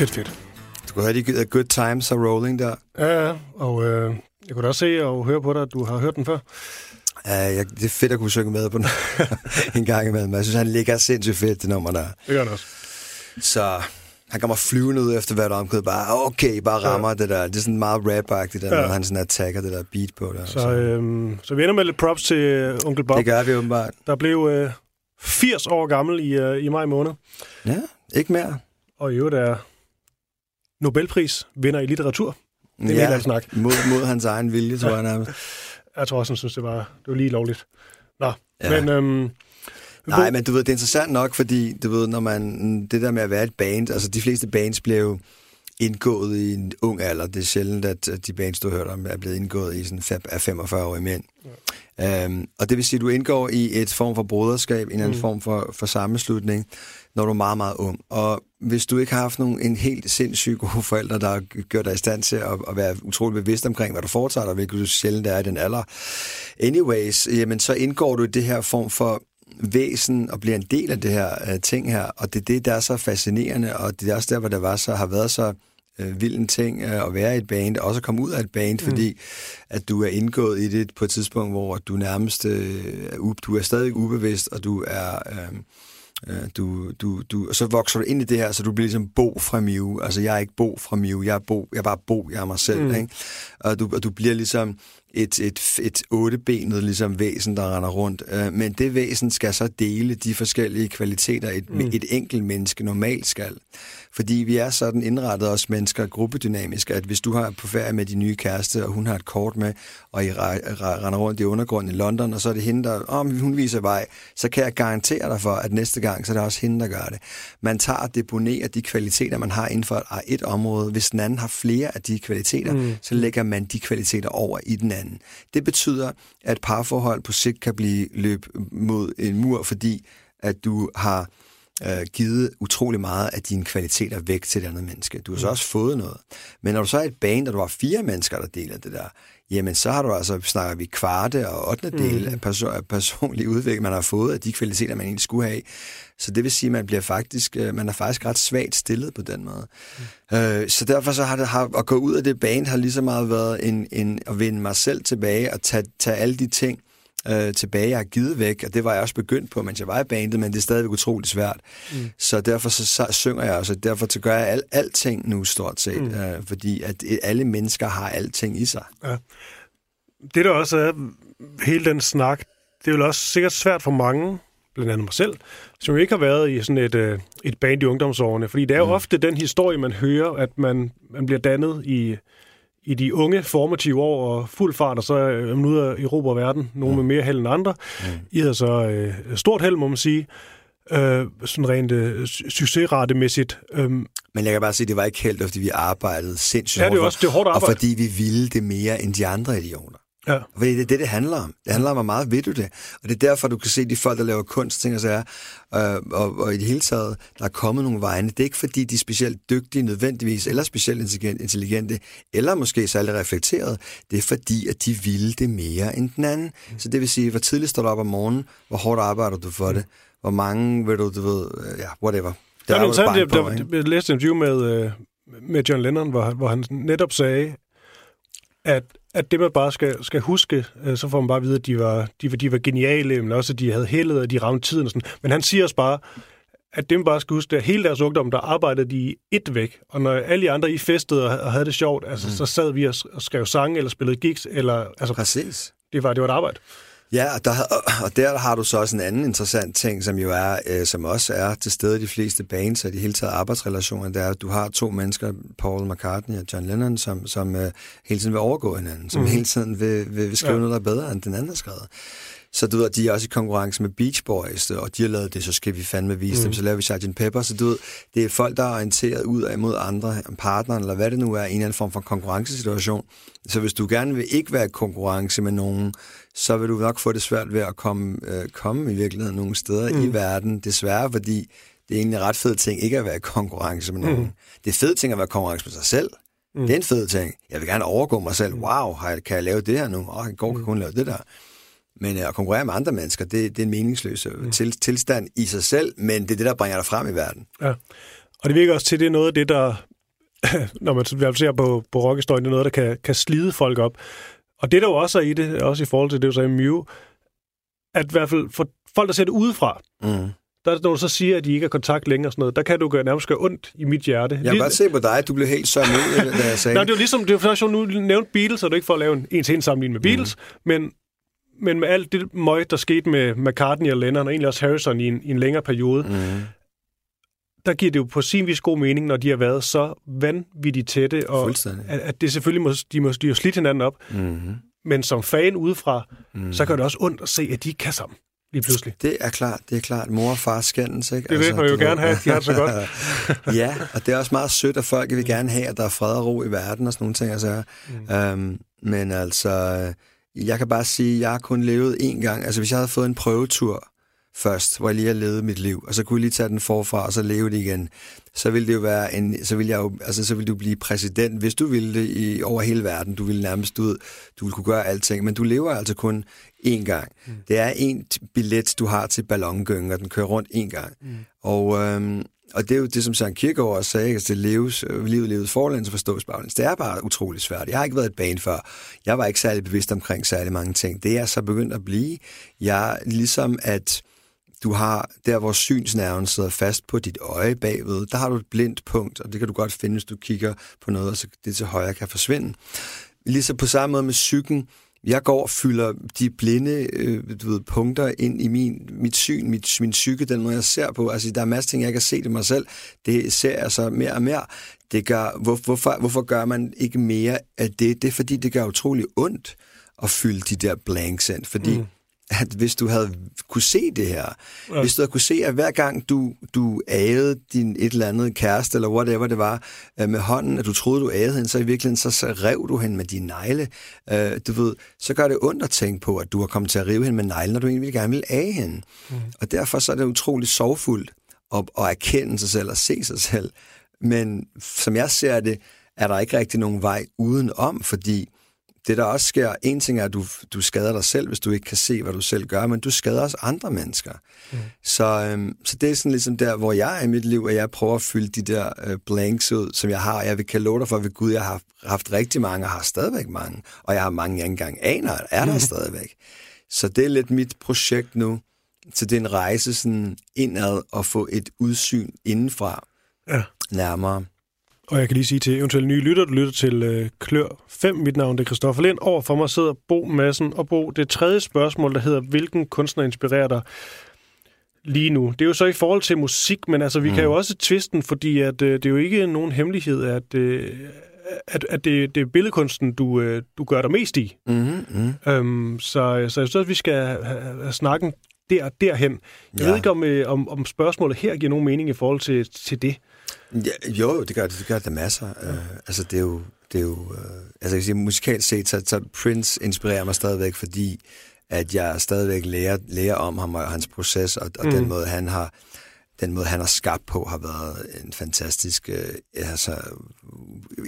Fedt, fedt. Du kunne høre, de good times are rolling der. Ja, ja, og øh, jeg kunne da også se og høre på dig, at du har hørt den før. Uh, jeg, det er fedt at kunne synge med på den en gang imellem. Jeg synes, han ligger sindssygt fedt, det nummer der. Det gør den også. Så Han kommer flyvende ud efter hvert omkvæd, bare okay, bare rammer ja. det der. Det er sådan meget rap-agtigt, der, ja. han sådan attacker det der beat på der. Så, så. Øhm, så vi ender med lidt props til øh, onkel Bob. Det gør vi åbenbart. Der blev øh, 80 år gammel i, øh, i maj måned. Ja, ikke mere. Og i øvrigt er Nobelpris vinder i litteratur. Det er ja, helt snak. Mod, mod hans egen vilje, tror jeg nærmest. Jeg tror også, han synes, det var, det var lige lovligt. Nå, ja. men... Øhm, Nej, men du ved, det er interessant nok, fordi du ved, når man, det der med at være et band, altså de fleste bands bliver jo indgået i en ung alder. Det er sjældent, at de bands, du hørt om, er blevet indgået i sådan af 45-årige mænd. Ja. Um, og det vil sige, at du indgår i et form for broderskab, en anden mm. form for, for sammenslutning, når du er meget, meget ung. Og hvis du ikke har haft nogen, en helt sindssygt gode forældre, der har gjort dig i stand til at, at være utrolig bevidst omkring, hvad du foretager dig, hvilket du sjældent er i den alder, anyways, jamen så indgår du i det her form for væsen og bliver en del af det her uh, ting her, og det er det, der er så fascinerende, og det er også der, hvor det var så, har været så uh, vild en ting uh, at være i et band, også at komme ud af et band, mm. fordi at du er indgået i det på et tidspunkt, hvor du nærmest uh, du er stadig ubevidst, og du er... Uh, du, du, du, og så vokser du ind i det her, så du bliver ligesom Bo fra Mew. Altså, jeg er ikke Bo fra Mew, jeg er Bo, jeg er bare Bo, jeg er mig selv, mm. ikke? Og du, og du bliver ligesom et, et, et ottebenet ligesom væsen, der render rundt. Øh, men det væsen skal så dele de forskellige kvaliteter, et, mm. et enkelt menneske normalt skal. Fordi vi er sådan indrettet os mennesker gruppedynamisk, at hvis du har på ferie med din nye kæreste, og hun har et kort med, og I render rundt i undergrunden i London, og så er det hende, der, om hun viser vej, så kan jeg garantere dig for, at næste gang, så er det også hende, der gør det. Man tager og deponerer de kvaliteter, man har inden for et område. Hvis den anden har flere af de kvaliteter, mm. så lægger man de kvaliteter over i den anden. Det betyder, at parforhold på sigt kan blive løb mod en mur, fordi at du har øh, givet utrolig meget af dine kvaliteter væk til et andet menneske. Du har så mm. også fået noget. Men når du så er et band, og du har fire mennesker, der deler det der, jamen så har du altså, snakker vi kvarte og 8. del mm. af, perso- personlig udvikling, man har fået af de kvaliteter, man egentlig skulle have. Så det vil sige, at man bliver faktisk, øh, man er faktisk ret svagt stillet på den måde. Mm. Øh, så derfor så har det har, at gå ud af det band har lige så meget været en, en, at vinde mig selv tilbage og tage, tage alle de ting, øh, tilbage, jeg har givet væk, og det var jeg også begyndt på, mens jeg var i bandet, men det er stadigvæk utroligt svært. Mm. Så derfor så, så synger jeg også, derfor så gør jeg al, alting nu stort set, mm. øh, fordi at alle mennesker har alting i sig. Ja. Det der også er, hele den snak, det er jo også sikkert svært for mange, blandt andet mig selv, som ikke har været i sådan et, øh, et band i ungdomsårene. Fordi det er jo mm. ofte den historie, man hører, at man, man bliver dannet i i de unge formative år og fuld fart, og så er man ude af Europa og verden. Nogle med mere held end andre. Mm. I havde så øh, stort held, må man sige. Øh, sådan rent øh, succesratemæssigt. Øh, men jeg kan bare sige, at det var ikke held, fordi vi arbejdede sindssygt ja, det er også det er hårdt arbejde. Og fordi vi ville det mere end de andre idioter. Ja. Fordi det er det, det handler om. Det handler om, hvor meget ved du det. Og det er derfor, du kan se de folk, der laver kunst, ting og sager, øh, og, og i det hele taget, der er kommet nogle vegne. Det er ikke, fordi de er specielt dygtige nødvendigvis, eller specielt intelligente, eller måske særlig reflekteret. Det er fordi, at de ville det mere end den anden. Mm. Så det vil sige, hvor tidligt står du op om morgenen, hvor hårdt arbejder du for mm. det, hvor mange, vil du, du ved, ja, whatever. Det er, ja, det, der, der, jeg læste en interview med, øh, med John Lennon, hvor, hvor han netop sagde, at at det, man bare skal, skal huske, øh, så får man bare at vide, at de var, de, var, de var geniale, men også, at de havde heldet, og de ramte tiden og sådan. Men han siger også bare, at det, man bare skal huske, at hele deres ungdom, der arbejdede de et væk. Og når alle de andre, I festede og havde det sjovt, altså, mm. så sad vi og skrev sange, eller spillede gigs, eller... Altså, Præcis. Det var, det var et arbejde. Ja, og der, og der har du så også en anden interessant ting, som jo er, øh, som også er til stede i de fleste bands og de hele taget arbejdsrelationer, det er, at du har to mennesker, Paul McCartney og John Lennon, som, som øh, hele tiden vil overgå hinanden, som mm. hele tiden vil, vil, vil skrive ja. noget, der er bedre, end den anden har skrevet. Så du ved, de er også i konkurrence med Beach Boys, og de har lavet det, så skal vi fandme vise mm. dem, så laver vi Sgt. Pepper. Så du ved, det er folk, der er orienteret ud af mod andre partner, eller hvad det nu er, en eller anden form for konkurrencesituation. Så hvis du gerne vil ikke være i konkurrence med nogen, så vil du nok få det svært ved at komme, øh, komme i virkeligheden nogle steder mm. i verden. Desværre, fordi det er egentlig en ret fed ting ikke at være i konkurrence med nogen. Mm. Det er fed ting at være i konkurrence med sig selv. Mm. Det er en fed ting. Jeg vil gerne overgå mig selv. Wow, kan jeg lave det her nu? Åh, oh, i går kan jeg kun lave det der. Men at konkurrere med andre mennesker, det, det er en meningsløs øh, mm. til, tilstand i sig selv, men det er det, der bringer dig frem i verden. Ja. Og det virker også til, det er noget af det, der, når man ser på, på rockhistorien, det er noget, der kan, kan slide folk op. Og det, der jo også er i det, også i forhold til det, du sagde, Mew, at i hvert fald for folk, der ser det udefra, mm. der, når du så siger, at de ikke har kontakt længere og sådan noget, der kan du gøre, nærmest gøre ondt i mit hjerte. Jeg kan godt se på dig, du blev helt sørm ud, da jeg sagde Nej, det var ligesom, det var faktisk, nu nævnte Beatles, og det er ikke for at lave en en-til-en sammenligning med Beatles, mm. men, men med alt det møg, der skete med McCartney og Lennon, og egentlig også Harrison i en, i en længere periode, mm. der giver det jo på sin vis god mening, når de har været så vanvittigt tætte, og at, at det selvfølgelig må, de må de slidt hinanden op. Mm. Men som fan udefra, mm. så kan det også ondt at se, at de ikke kan sammen lige pludselig. Det er klart, det er klart. Mor og far skændes, ikke? Det vil altså, man jo gerne have, de har det så godt. ja, og det er også meget sødt, at folk vil gerne have, at der er fred og ro i verden og sådan nogle ting. Altså. Mm. Øhm, men altså, jeg kan bare sige, at jeg har kun levet én gang. Altså, hvis jeg havde fået en prøvetur først, hvor jeg lige har levet mit liv, og så kunne jeg lige tage den forfra, og så leve det igen, så ville det jo være en, så ville jeg jo, altså så ville du blive præsident, hvis du ville det i, over hele verden. Du ville nærmest ud, du ville kunne gøre alting, men du lever altså kun én gang. Mm. Det er en billet, du har til ballongøng, og den kører rundt én gang. Mm. Og, øhm, og det er jo det, som Søren Kierkegaard også sagde, at altså, det leves, øh, livet leves forlæns og forstås baglæns. Det er bare utroligt svært. Jeg har ikke været et bane før. Jeg var ikke særlig bevidst omkring særlig mange ting. Det er så begyndt at blive. Jeg ligesom at du har der, hvor synsnerven sidder fast på dit øje bagved, der har du et blindt punkt, og det kan du godt finde, hvis du kigger på noget, og så det til højre kan forsvinde. Ligesom på samme måde med psyken, jeg går og fylder de blinde øh, du ved, punkter ind i min, mit syn, mit, min psyke, den måde, jeg ser på. Altså, der er masser ting, jeg kan se det mig selv. Det ser jeg så mere og mere. Det gør, hvor, hvorfor, hvorfor gør man ikke mere af det? Det er, fordi det gør utrolig ondt at fylde de der blanks ind. Fordi mm at hvis du havde kunne se det her, ja. hvis du havde kunne se, at hver gang du, du agede din et eller andet kæreste, eller whatever det var, øh, med hånden, at du troede, du agede hende, så i virkeligheden, så, så rev du hende med dine negle. Øh, du ved, så gør det ondt at tænke på, at du har kommet til at rive hende med negle, når du egentlig gerne vil age hende. Mm. Og derfor så er det utroligt sorgfuldt at, at erkende sig selv og se sig selv. Men som jeg ser det, er der ikke rigtig nogen vej udenom, fordi det der også sker, en ting er, at du, du skader dig selv, hvis du ikke kan se, hvad du selv gør, men du skader også andre mennesker. Mm. Så, øhm, så det er sådan ligesom der, hvor jeg er i mit liv, at jeg prøver at fylde de der øh, blanks ud, som jeg har. Jeg vil kan love dig for, ved Gud, jeg har haft rigtig mange, og har stadigvæk mange. Og jeg har mange, jeg ikke engang aner, er der mm. stadigvæk. Så det er lidt mit projekt nu. Så det er en rejse sådan indad og få et udsyn indenfra ja. nærmere. Og jeg kan lige sige til eventuelle nye lytter, du lytter til øh, Klør 5. Mit navn er Christoffer Lind. Over for mig sidder Bo Madsen. Og Bo, det tredje spørgsmål, der hedder, hvilken kunstner inspirerer dig lige nu? Det er jo så i forhold til musik, men altså, vi mm. kan jo også tvisten, fordi at, øh, det er jo ikke nogen hemmelighed, at, øh, at, at det, det er billedkunsten, du, øh, du gør dig mest i. Mm-hmm. Mm. Øhm, så, så jeg synes, at vi skal have, have snakken der, derhen. Jeg ja. ved ikke, om, øh, om, om spørgsmålet her giver nogen mening i forhold til, til det. Ja, jo, det gør det. Det gør der masser. Ja. Uh, altså, det er jo... Det er jo uh, altså, jeg kan sige, musikalt set, så, så Prince inspirerer mig stadigvæk, fordi at jeg stadigvæk lærer, lærer om ham og hans proces, og, og mm. den måde, han har den måde, han har skabt på, har været en fantastisk uh, altså,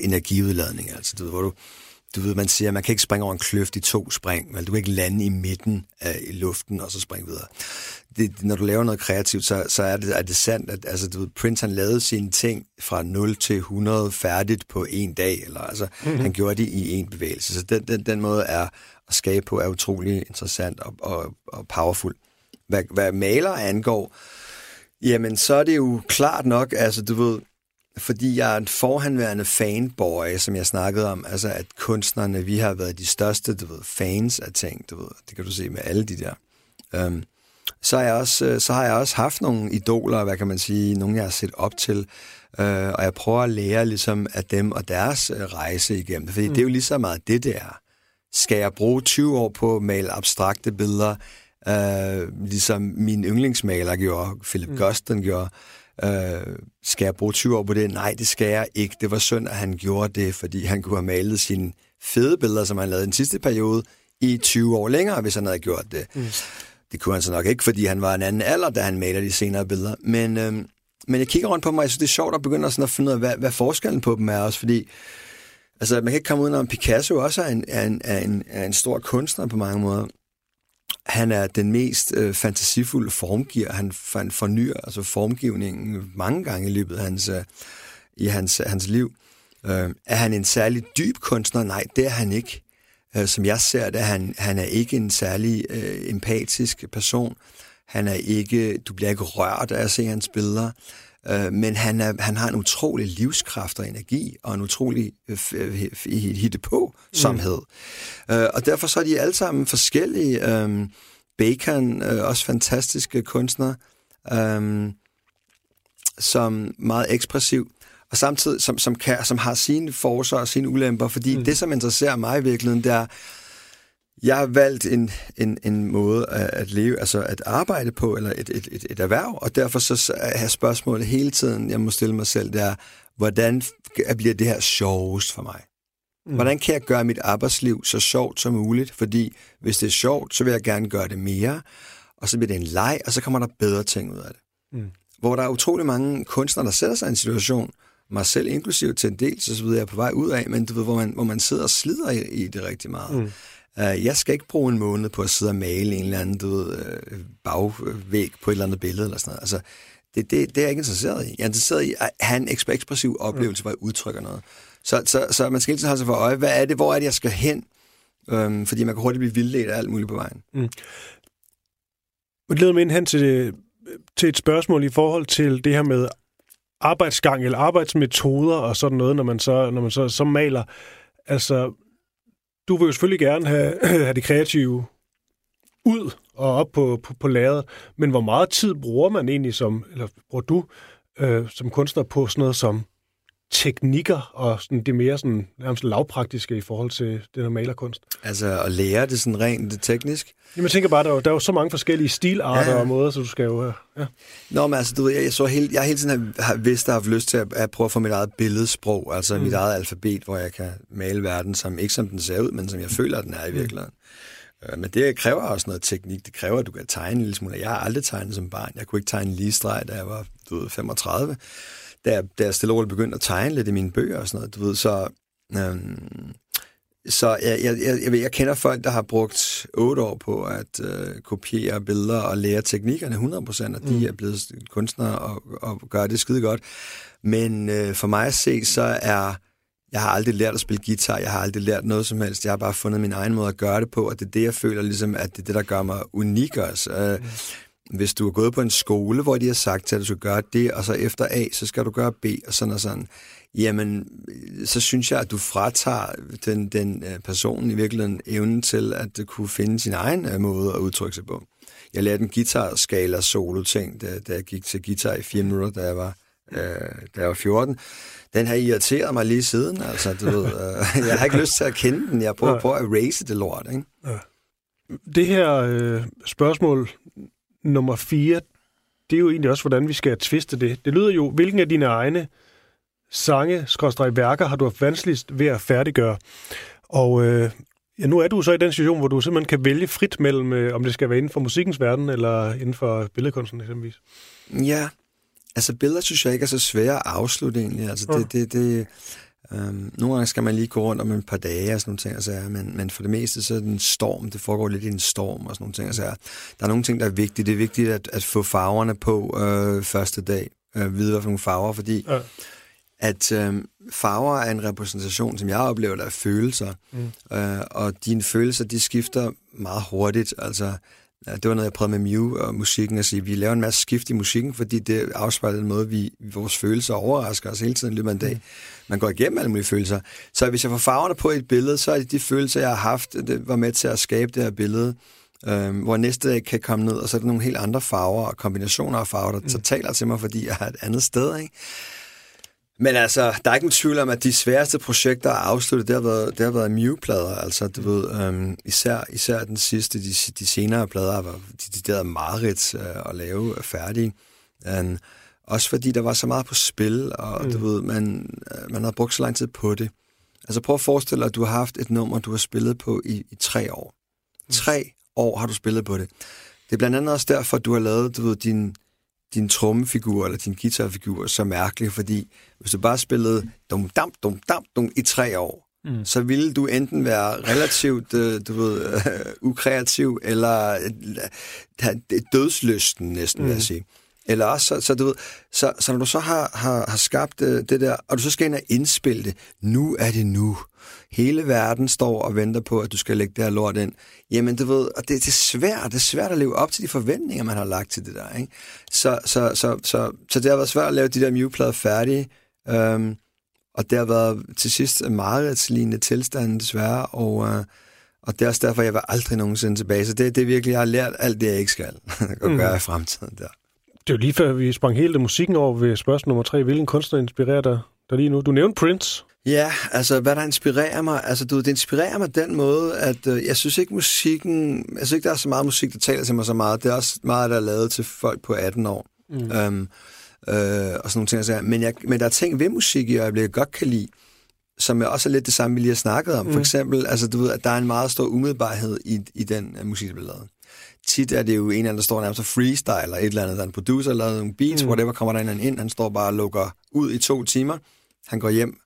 energiudladning. Altså, du ved, hvor du, du ved, man siger, at man kan ikke springe over en kløft i to spring, men du kan ikke lande i midten af i luften og så springe videre. Det, når du laver noget kreativt, så, så er, det, er det sandt, at altså, du ved, Prince han lavede sine ting fra 0 til 100 færdigt på en dag, eller altså, mm-hmm. han gjorde det i en bevægelse. Så den, den, den måde er at skabe på er utrolig interessant og, og, og powerful. Hvad, hvad maler angår, jamen så er det jo klart nok, altså du ved, fordi jeg er en forhandværende fanboy, som jeg snakkede om, altså at kunstnerne, vi har været de største, du ved, fans af ting, du ved, det kan du se med alle de der. Um, så, har jeg også, så har jeg også haft nogle idoler, hvad kan man sige, nogle jeg har set op til, uh, og jeg prøver at lære ligesom af dem og deres uh, rejse igennem, fordi mm. det er jo lige så meget det, det er. Skal jeg bruge 20 år på at male abstrakte billeder, uh, ligesom min yndlingsmaler gjorde, Philip mm. Guston gjorde, Øh, skal jeg bruge 20 år på det? Nej, det skal jeg ikke. Det var synd, at han gjorde det, fordi han kunne have malet sine fede billeder, som han lavede i den sidste periode, i 20 år længere, hvis han havde gjort det. Mm. Det kunne han så nok ikke, fordi han var en anden alder, da han maler de senere billeder. Men, øh, men jeg kigger rundt på mig, og jeg synes, det er sjovt at begynde sådan at finde ud af, hvad, hvad forskellen på dem er også, fordi altså, man kan ikke komme ud om Picasso også er en, er, en, er, en, er en stor kunstner på mange måder han er den mest øh, fantasifulde formgiver. Han, han fornyer altså formgivningen mange gange i løbet af hans, øh, i hans, hans liv. Øh, er han en særlig dyb kunstner? Nej, det er han ikke. Øh, som jeg ser det, han, han er ikke en særlig øh, empatisk person. Han er ikke, du bliver ikke rørt af at se hans billeder. Øh, men han, er, han har en utrolig livskraft og energi, og en utrolig øh, øh hitte på somhed. Mm. Øh, og derfor så er de alle sammen forskellige. Øh, Bacon, øh, også fantastiske kunstner, øh, som meget ekspressiv, og samtidig som, som, kan, som har sine forser og sine ulemper, fordi mm. det, som interesserer mig i virkeligheden, det er, jeg har valgt en, en, en måde at, at leve, altså at arbejde på, eller et, et, et, et erhverv, og derfor så er spørgsmålet hele tiden, jeg må stille mig selv, det er, hvordan bliver det her sjovest for mig? Mm. Hvordan kan jeg gøre mit arbejdsliv så sjovt som muligt? Fordi hvis det er sjovt, så vil jeg gerne gøre det mere, og så bliver det en leg, og så kommer der bedre ting ud af det. Mm. Hvor der er utrolig mange kunstnere, der sætter sig i en situation, mig selv inklusiv til en del, så videre, jeg er på vej ud af, men du ved, hvor man, hvor man sidder og slider i, i det rigtig meget. Mm. Uh, jeg skal ikke bruge en måned på at sidde og male en eller anden du ved, uh, bagvæg på et eller andet billede eller sådan noget. Altså, det, det, det er jeg ikke interesseret i. Jeg er interesseret i at have en ekspressiv oplevelse, mm. hvor jeg udtrykker noget. Så, så, så man skal hele tiden have sig for øje, hvad er det, hvor er det, jeg skal hen? Øhm, fordi man kan hurtigt blive vildledt af alt muligt på vejen. Mm. Det leder mig ind hen til, til et spørgsmål i forhold til det her med arbejdsgang eller arbejdsmetoder og sådan noget, når man så, når man så, så maler. Altså, du vil jo selvfølgelig gerne have, have det kreative ud og op på, på, på lageret, men hvor meget tid bruger man egentlig som, eller bruger du øh, som kunstner på sådan noget som teknikker og sådan det mere sådan, nærmest lavpraktiske i forhold til den her malerkunst? Altså at lære det sådan rent teknisk? Jamen jeg tænker bare, der er, jo, der er jo så mange forskellige stilarter ja. og måder, så du skal jo... Ja. Nå, men altså, du ved, jeg, så hele, jeg hele tiden har, har vidst, jeg har lyst til at, at prøve at få mit eget billedsprog, altså mm. mit eget alfabet, hvor jeg kan male verden, som ikke som den ser ud, men som jeg føler, at den er i mm. virkeligheden. Mm. Men det kræver også noget teknik. Det kræver, at du kan tegne en lille smule. Jeg har aldrig tegnet som barn. Jeg kunne ikke tegne lige streg, da jeg var du ved, 35 da jeg, da jeg stille og begyndte at tegne lidt i mine bøger og sådan noget, du ved, så... Øhm, så jeg, jeg, jeg, jeg kender folk, der har brugt otte år på at øh, kopiere billeder og lære teknikkerne 100%, og de mm. er blevet kunstnere og, og gør det skide godt. Men øh, for mig at se, så er... Jeg har aldrig lært at spille guitar, jeg har aldrig lært noget som helst. Jeg har bare fundet min egen måde at gøre det på, og det er det, jeg føler ligesom, at det er det, der gør mig unik også. Øh, mm hvis du er gået på en skole, hvor de har sagt til at du skal gøre det, og så efter A, så skal du gøre B, og sådan og sådan, jamen, så synes jeg, at du fratager den, den øh, person i virkeligheden evnen til at kunne finde sin egen øh, måde at udtrykke sig på. Jeg lærte en guitar-skala solo-ting, da, da jeg gik til guitar i fire minutter, da jeg var, øh, da jeg var 14. Den har irriteret mig lige siden, altså, du ved, øh, jeg har ikke lyst til at kende den, jeg prøver på at erase det lort, ikke? Det her øh, spørgsmål nummer fire, det er jo egentlig også, hvordan vi skal tviste det. Det lyder jo, hvilken af dine egne sange, værker, har du haft vanskeligst ved at færdiggøre? Og øh, ja, nu er du så i den situation, hvor du simpelthen kan vælge frit mellem, øh, om det skal være inden for musikkens verden, eller inden for billedkunsten eksempelvis. Ja, altså billeder synes jeg ikke er så svære at afslutte egentlig. Altså, det, ja. det, det, Um, nogle gange skal man lige gå rundt om et par dage og sådan nogle ting, altså, men, men for det meste så er det en storm, det foregår lidt i en storm og sådan nogle ting. Altså, der er nogle ting, der er vigtige. Det er vigtigt at, at få farverne på øh, første dag, øh, vide hvad for nogle farver, fordi ja. at øh, farver er en repræsentation, som jeg oplever, der er følelser, mm. øh, og dine følelser, de skifter meget hurtigt, altså Ja, det var noget, jeg prøvede med Mew og musikken, at sige, vi laver en masse skift i musikken, fordi det afspejler den måde, vi, vores følelser overrasker os hele tiden i løbet af en dag. Man går igennem alle mulige følelser. Så hvis jeg får farverne på et billede, så er det de følelser, jeg har haft, det var med til at skabe det her billede, øhm, hvor næste dag kan komme ned, og så er der nogle helt andre farver og kombinationer af farver, der mm. taler til mig, fordi jeg er et andet sted. Ikke? Men altså, der er ikke nogen tvivl om, at de sværeste projekter at afslutte, det har været, det har været Mew-plader. Altså, du ved, øhm, især, især den sidste, de, de senere plader, var de, de der meget øh, at lave færdige. Um, også fordi der var så meget på spil, og mm. du ved, man, øh, man har brugt så lang tid på det. Altså prøv at forestille dig, at du har haft et nummer, du har spillet på i, i tre år. Mm. Tre år har du spillet på det. Det er blandt andet også derfor, at du har lavet du ved, din, din trommefigur eller din guitarfigur så mærkelig, fordi hvis du bare spillede dum dam dum dam dum i tre år, mm. så ville du enten være relativt øh, du ved, uh, ukreativ eller dødslysten næsten, mm. vil jeg mm. sige. Eller også, så, så, du ved, så, så når du så har, har, har skabt det, det der, og du så skal ind og indspille det, nu er det nu. Hele verden står og venter på, at du skal lægge det her lort ind. Jamen, du ved, og det, det er svært. Det er svært at leve op til de forventninger, man har lagt til det der. Ikke? Så, så, så, så, så det har været svært at lave de der mute færdige. Um, og det har været til sidst mareridslignende tilstand, desværre. Og, uh, og det er også derfor, jeg vil aldrig nogensinde tilbage. Så det, det er virkelig, jeg har lært alt det, jeg ikke skal at gøre mm. i fremtiden der. Det er jo lige før, vi sprang hele musikken over ved spørgsmål nummer tre. Hvilken kunstner inspirerer dig der lige nu? Du nævnte Prince. Ja, altså hvad der inspirerer mig, altså du det inspirerer mig den måde, at øh, jeg synes ikke musikken, jeg synes ikke, der er så meget musik, der taler til mig så meget. Det er også meget, der er lavet til folk på 18 år. Mm. Øhm, øh, og sådan nogle ting. Altså, men, jeg, men der er ting ved musik, jeg øjeblikket godt kan lide, som er også er lidt det samme, vi lige har snakket om. Mm. For eksempel, altså du ved, at der er en meget stor umiddelbarhed i, i den uh, musik, der bliver lavet tit er det jo en eller anden, der står nærmest og freestyler et eller andet, der er en producer eller nogle beats, mm. whatever, kommer der en ind, han står bare og lukker ud i to timer, han går hjem,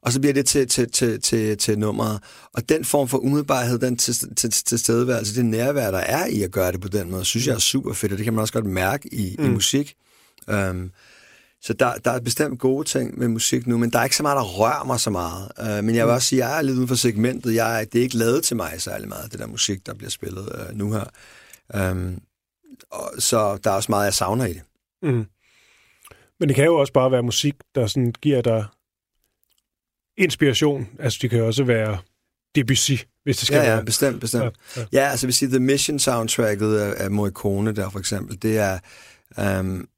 og så bliver det til, til, til, til, til nummeret. Og den form for umiddelbarhed, den til, til, til stedeværelse, det nærvær, der er i at gøre det på den måde, synes jeg er super fedt, og det kan man også godt mærke i, mm. i musik. Um, så der, der er bestemt gode ting med musik nu, men der er ikke så meget, der rører mig så meget. Uh, men jeg vil mm. også sige, at jeg er lidt uden for segmentet. Jeg, det er ikke lavet til mig særlig meget, det der musik, der bliver spillet uh, nu her. Um, og, så der er også meget, jeg savner i det. Mm. Men det kan jo også bare være musik, der sådan giver dig inspiration. Altså, det kan også være Debussy, hvis det skal ja, være. Ja, bestemt, bestemt. Ja, ja. ja altså, hvis sige, The Mission soundtracket af, af Morricone der, for eksempel, det er... Um,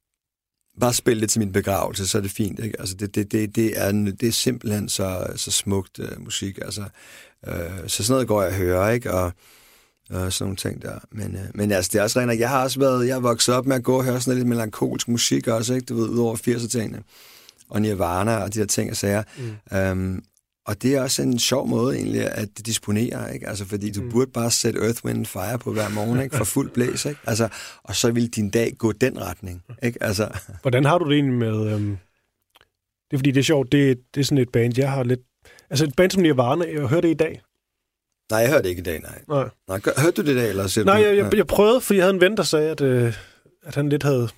bare spil det til min begravelse, så er det fint. Ikke? Altså, det, det, det, det, er, det er simpelthen så, så smukt uh, musik. Altså, uh, så sådan noget går jeg og hører, ikke? Og, og sådan nogle ting der. Men, uh, men altså, det er også rent, jeg har også været, jeg har vokset op med at gå og høre sådan lidt melankolsk musik også, ikke? Du ved, udover 80'er-tingene og Nirvana og de der ting og sager. Mm. Um, og det er også en sjov måde egentlig at disponere, ikke? Altså, fordi du mm. burde bare sætte Earth, Wind Fire på hver morgen, ikke? For fuld blæs, ikke? Altså, og så vil din dag gå den retning, ikke? Altså. Hvordan har du det egentlig med... Øhm... Det er fordi, det er sjovt, det, det er sådan et band, jeg har lidt... Altså et band som Nirvana, jeg hørte det i dag. Nej, jeg hørte det ikke i dag, nej. nej. nej hørte du det i dag, eller Nej, jeg, jeg, jeg, prøvede, fordi jeg havde en ven, der sagde, at, øh, at han lidt havde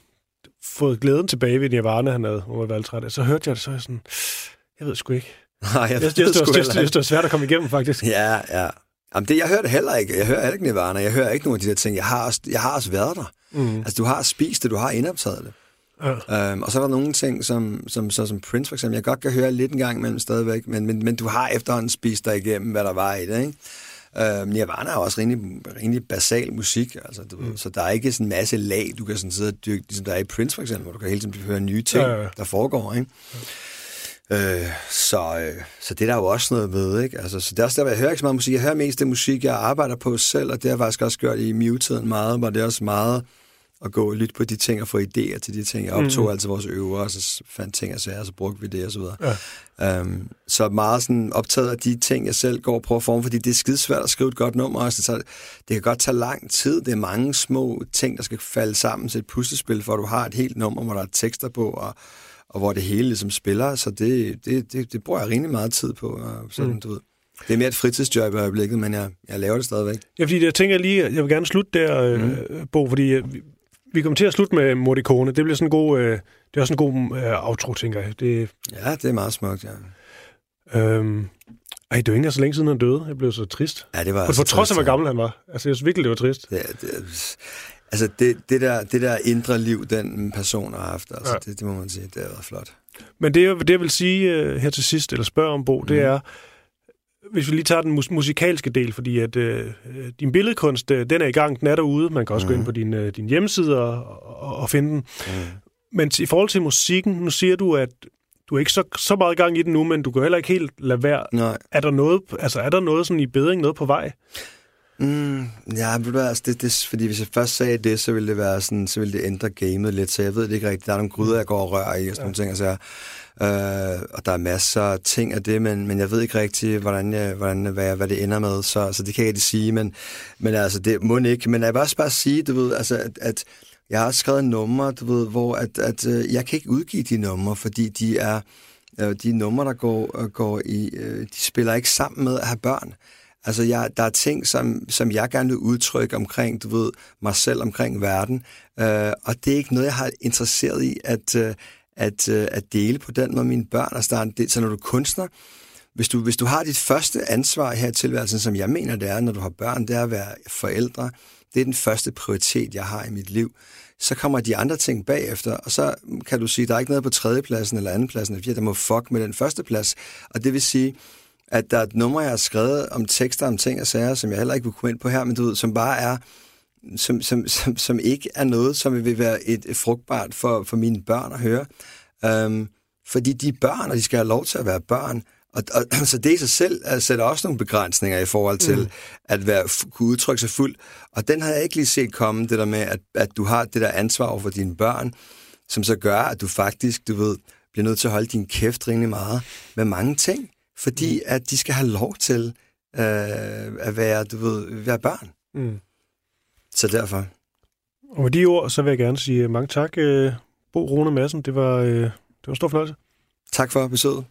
fået glæden tilbage ved Nirvana, han havde, hvor jeg træt af. Så hørte jeg det, så jeg sådan, jeg ved sgu ikke. Nej, jeg, jeg, jeg, jeg, jeg, jeg, det var svært at komme igennem, faktisk. Ja, ja. Jamen det, jeg hører det heller ikke. Jeg hører heller ikke Nirvana. Jeg hører ikke nogen af de der ting. Jeg har også, jeg har også været der. Mm. Altså, du har spist det, du har indoptaget det. Ja. Øhm, og så er der nogle ting, som, som, så som Prince for eksempel, jeg godt kan høre lidt en gang imellem stadigvæk, men, men, men du har efterhånden spist dig igennem, hvad der var i det, ikke? Øh, Nirvana er også rimelig, rimelig basal musik, altså, du mm. så der er ikke sådan en masse lag, du kan sådan sidde og dyrke, ligesom der er i Prince for eksempel, hvor du kan hele tiden høre nye ting, ja, ja, ja. der foregår, ikke? Ja. Øh, så, øh, så det er der jo også noget ved, ikke? Altså, så det er også der, jeg hører ikke så meget musik. Jeg hører mest det musik, jeg arbejder på selv, og det har jeg faktisk også gjort i Mewtiden meget, hvor det er også meget at gå og lytte på de ting og få idéer til de ting. Jeg optog mm. altså vores øver, og så fandt ting og sager, og så brugte vi det og så videre. Ja. Um, så meget sådan optaget af de ting, jeg selv går på at forme, fordi det er skidesvært at skrive et godt nummer. Altså, tager, det kan godt tage lang tid. Det er mange små ting, der skal falde sammen til et puslespil, for du har et helt nummer, hvor der er tekster på, og, og hvor det hele ligesom spiller. Så det, det, det, det bruger jeg rimelig meget tid på. Og sådan, mm. du ved. Det er mere et fritidsjob i øjeblikket, men jeg, jeg laver det stadigvæk. Ja, fordi jeg tænker lige, jeg vil gerne slutte der, mm. Bo, fordi øh, vi kommer til at slutte med Morricone. Det bliver sådan en god, øh, det er også en god øh, outro, tænker jeg. Det, ja, det er meget smukt, ja. Øhm, ej, det var ikke så længe siden, han døde. Jeg blev så trist. Ja, det var For, for trods af, hvor gammel han var. Altså, jeg synes virkelig, det var trist. Ja, det, altså, det, det, der, det der indre liv, den person har haft, altså, ja. det, det må man sige, det har været flot. Men det, det jeg vil sige uh, her til sidst, eller spørge om, Bo, mm. det mhm. er, hvis vi lige tager den mus- musikalske del, fordi at øh, din billedkunst, øh, den er i gang, den er derude. Man kan også mm. gå ind mhm. på din, øh, din hjemmeside og, og, og finde den. Mm. Men i forhold til musikken, nu siger du, at du er ikke så, så meget i gang i den nu, men du kan heller ikke helt lade være. Nej. Er der noget, altså er der noget sådan i bedring, noget på vej? Mm, ja, altså det, det, fordi hvis jeg først sagde det, så ville det være sådan, så ville det ændre gamet lidt, så jeg ved det ikke rigtigt. Der er nogle gryder, jeg går og rører i, og sådan ja. nogle ting, altså, øh, og der er masser af ting af det, men, men jeg ved ikke rigtigt, hvordan, jeg, hvordan hvad, hvad det ender med, så, så det kan jeg ikke sige, men, men altså, det må ikke. Men jeg vil også bare sige, du ved, altså, at, at jeg har skrevet numre, du ved, hvor at, at, øh, jeg kan ikke udgive de numre, fordi de er, øh, de numre, der går, øh, går i, de spiller ikke sammen med at have børn. Altså, jeg, der er ting, som, som jeg gerne vil udtrykke omkring, du ved, mig selv, omkring verden. Øh, og det er ikke noget, jeg har interesseret i at, øh, at, øh, at dele på den med mine børn. Altså, der er en del, så når du er kunstner, hvis du, hvis du har dit første ansvar her i tilværelsen, som jeg mener, det er, når du har børn, det er at være forældre. Det er den første prioritet, jeg har i mit liv. Så kommer de andre ting bagefter, og så kan du sige, der er ikke noget på tredjepladsen eller andenpladsen, eller der må fuck med den første plads. Og det vil sige, at der er et nummer, jeg har skrevet om tekster om ting og sager, som jeg heller ikke vil komme ind på her, men du ved, som bare er, som, som, som, som ikke er noget, som vil være et, et frugtbart for, for mine børn at høre. Um, fordi de er børn, og de skal have lov til at være børn. Og, og, så det i sig selv uh, sætter også nogle begrænsninger i forhold til mm. at være, kunne udtrykke sig fuldt. Og den har jeg ikke lige set komme, det der med, at, at du har det der ansvar over for dine børn, som så gør, at du faktisk, du ved, bliver nødt til at holde din kæft rimelig meget med mange ting fordi mm. at de skal have lov til øh, at være, du ved, være børn. Mm. Så derfor. Og med de ord, så vil jeg gerne sige mange tak, øh, Bo Rune Madsen. Det var, øh, det var en stor fornøjelse. Tak for besøget.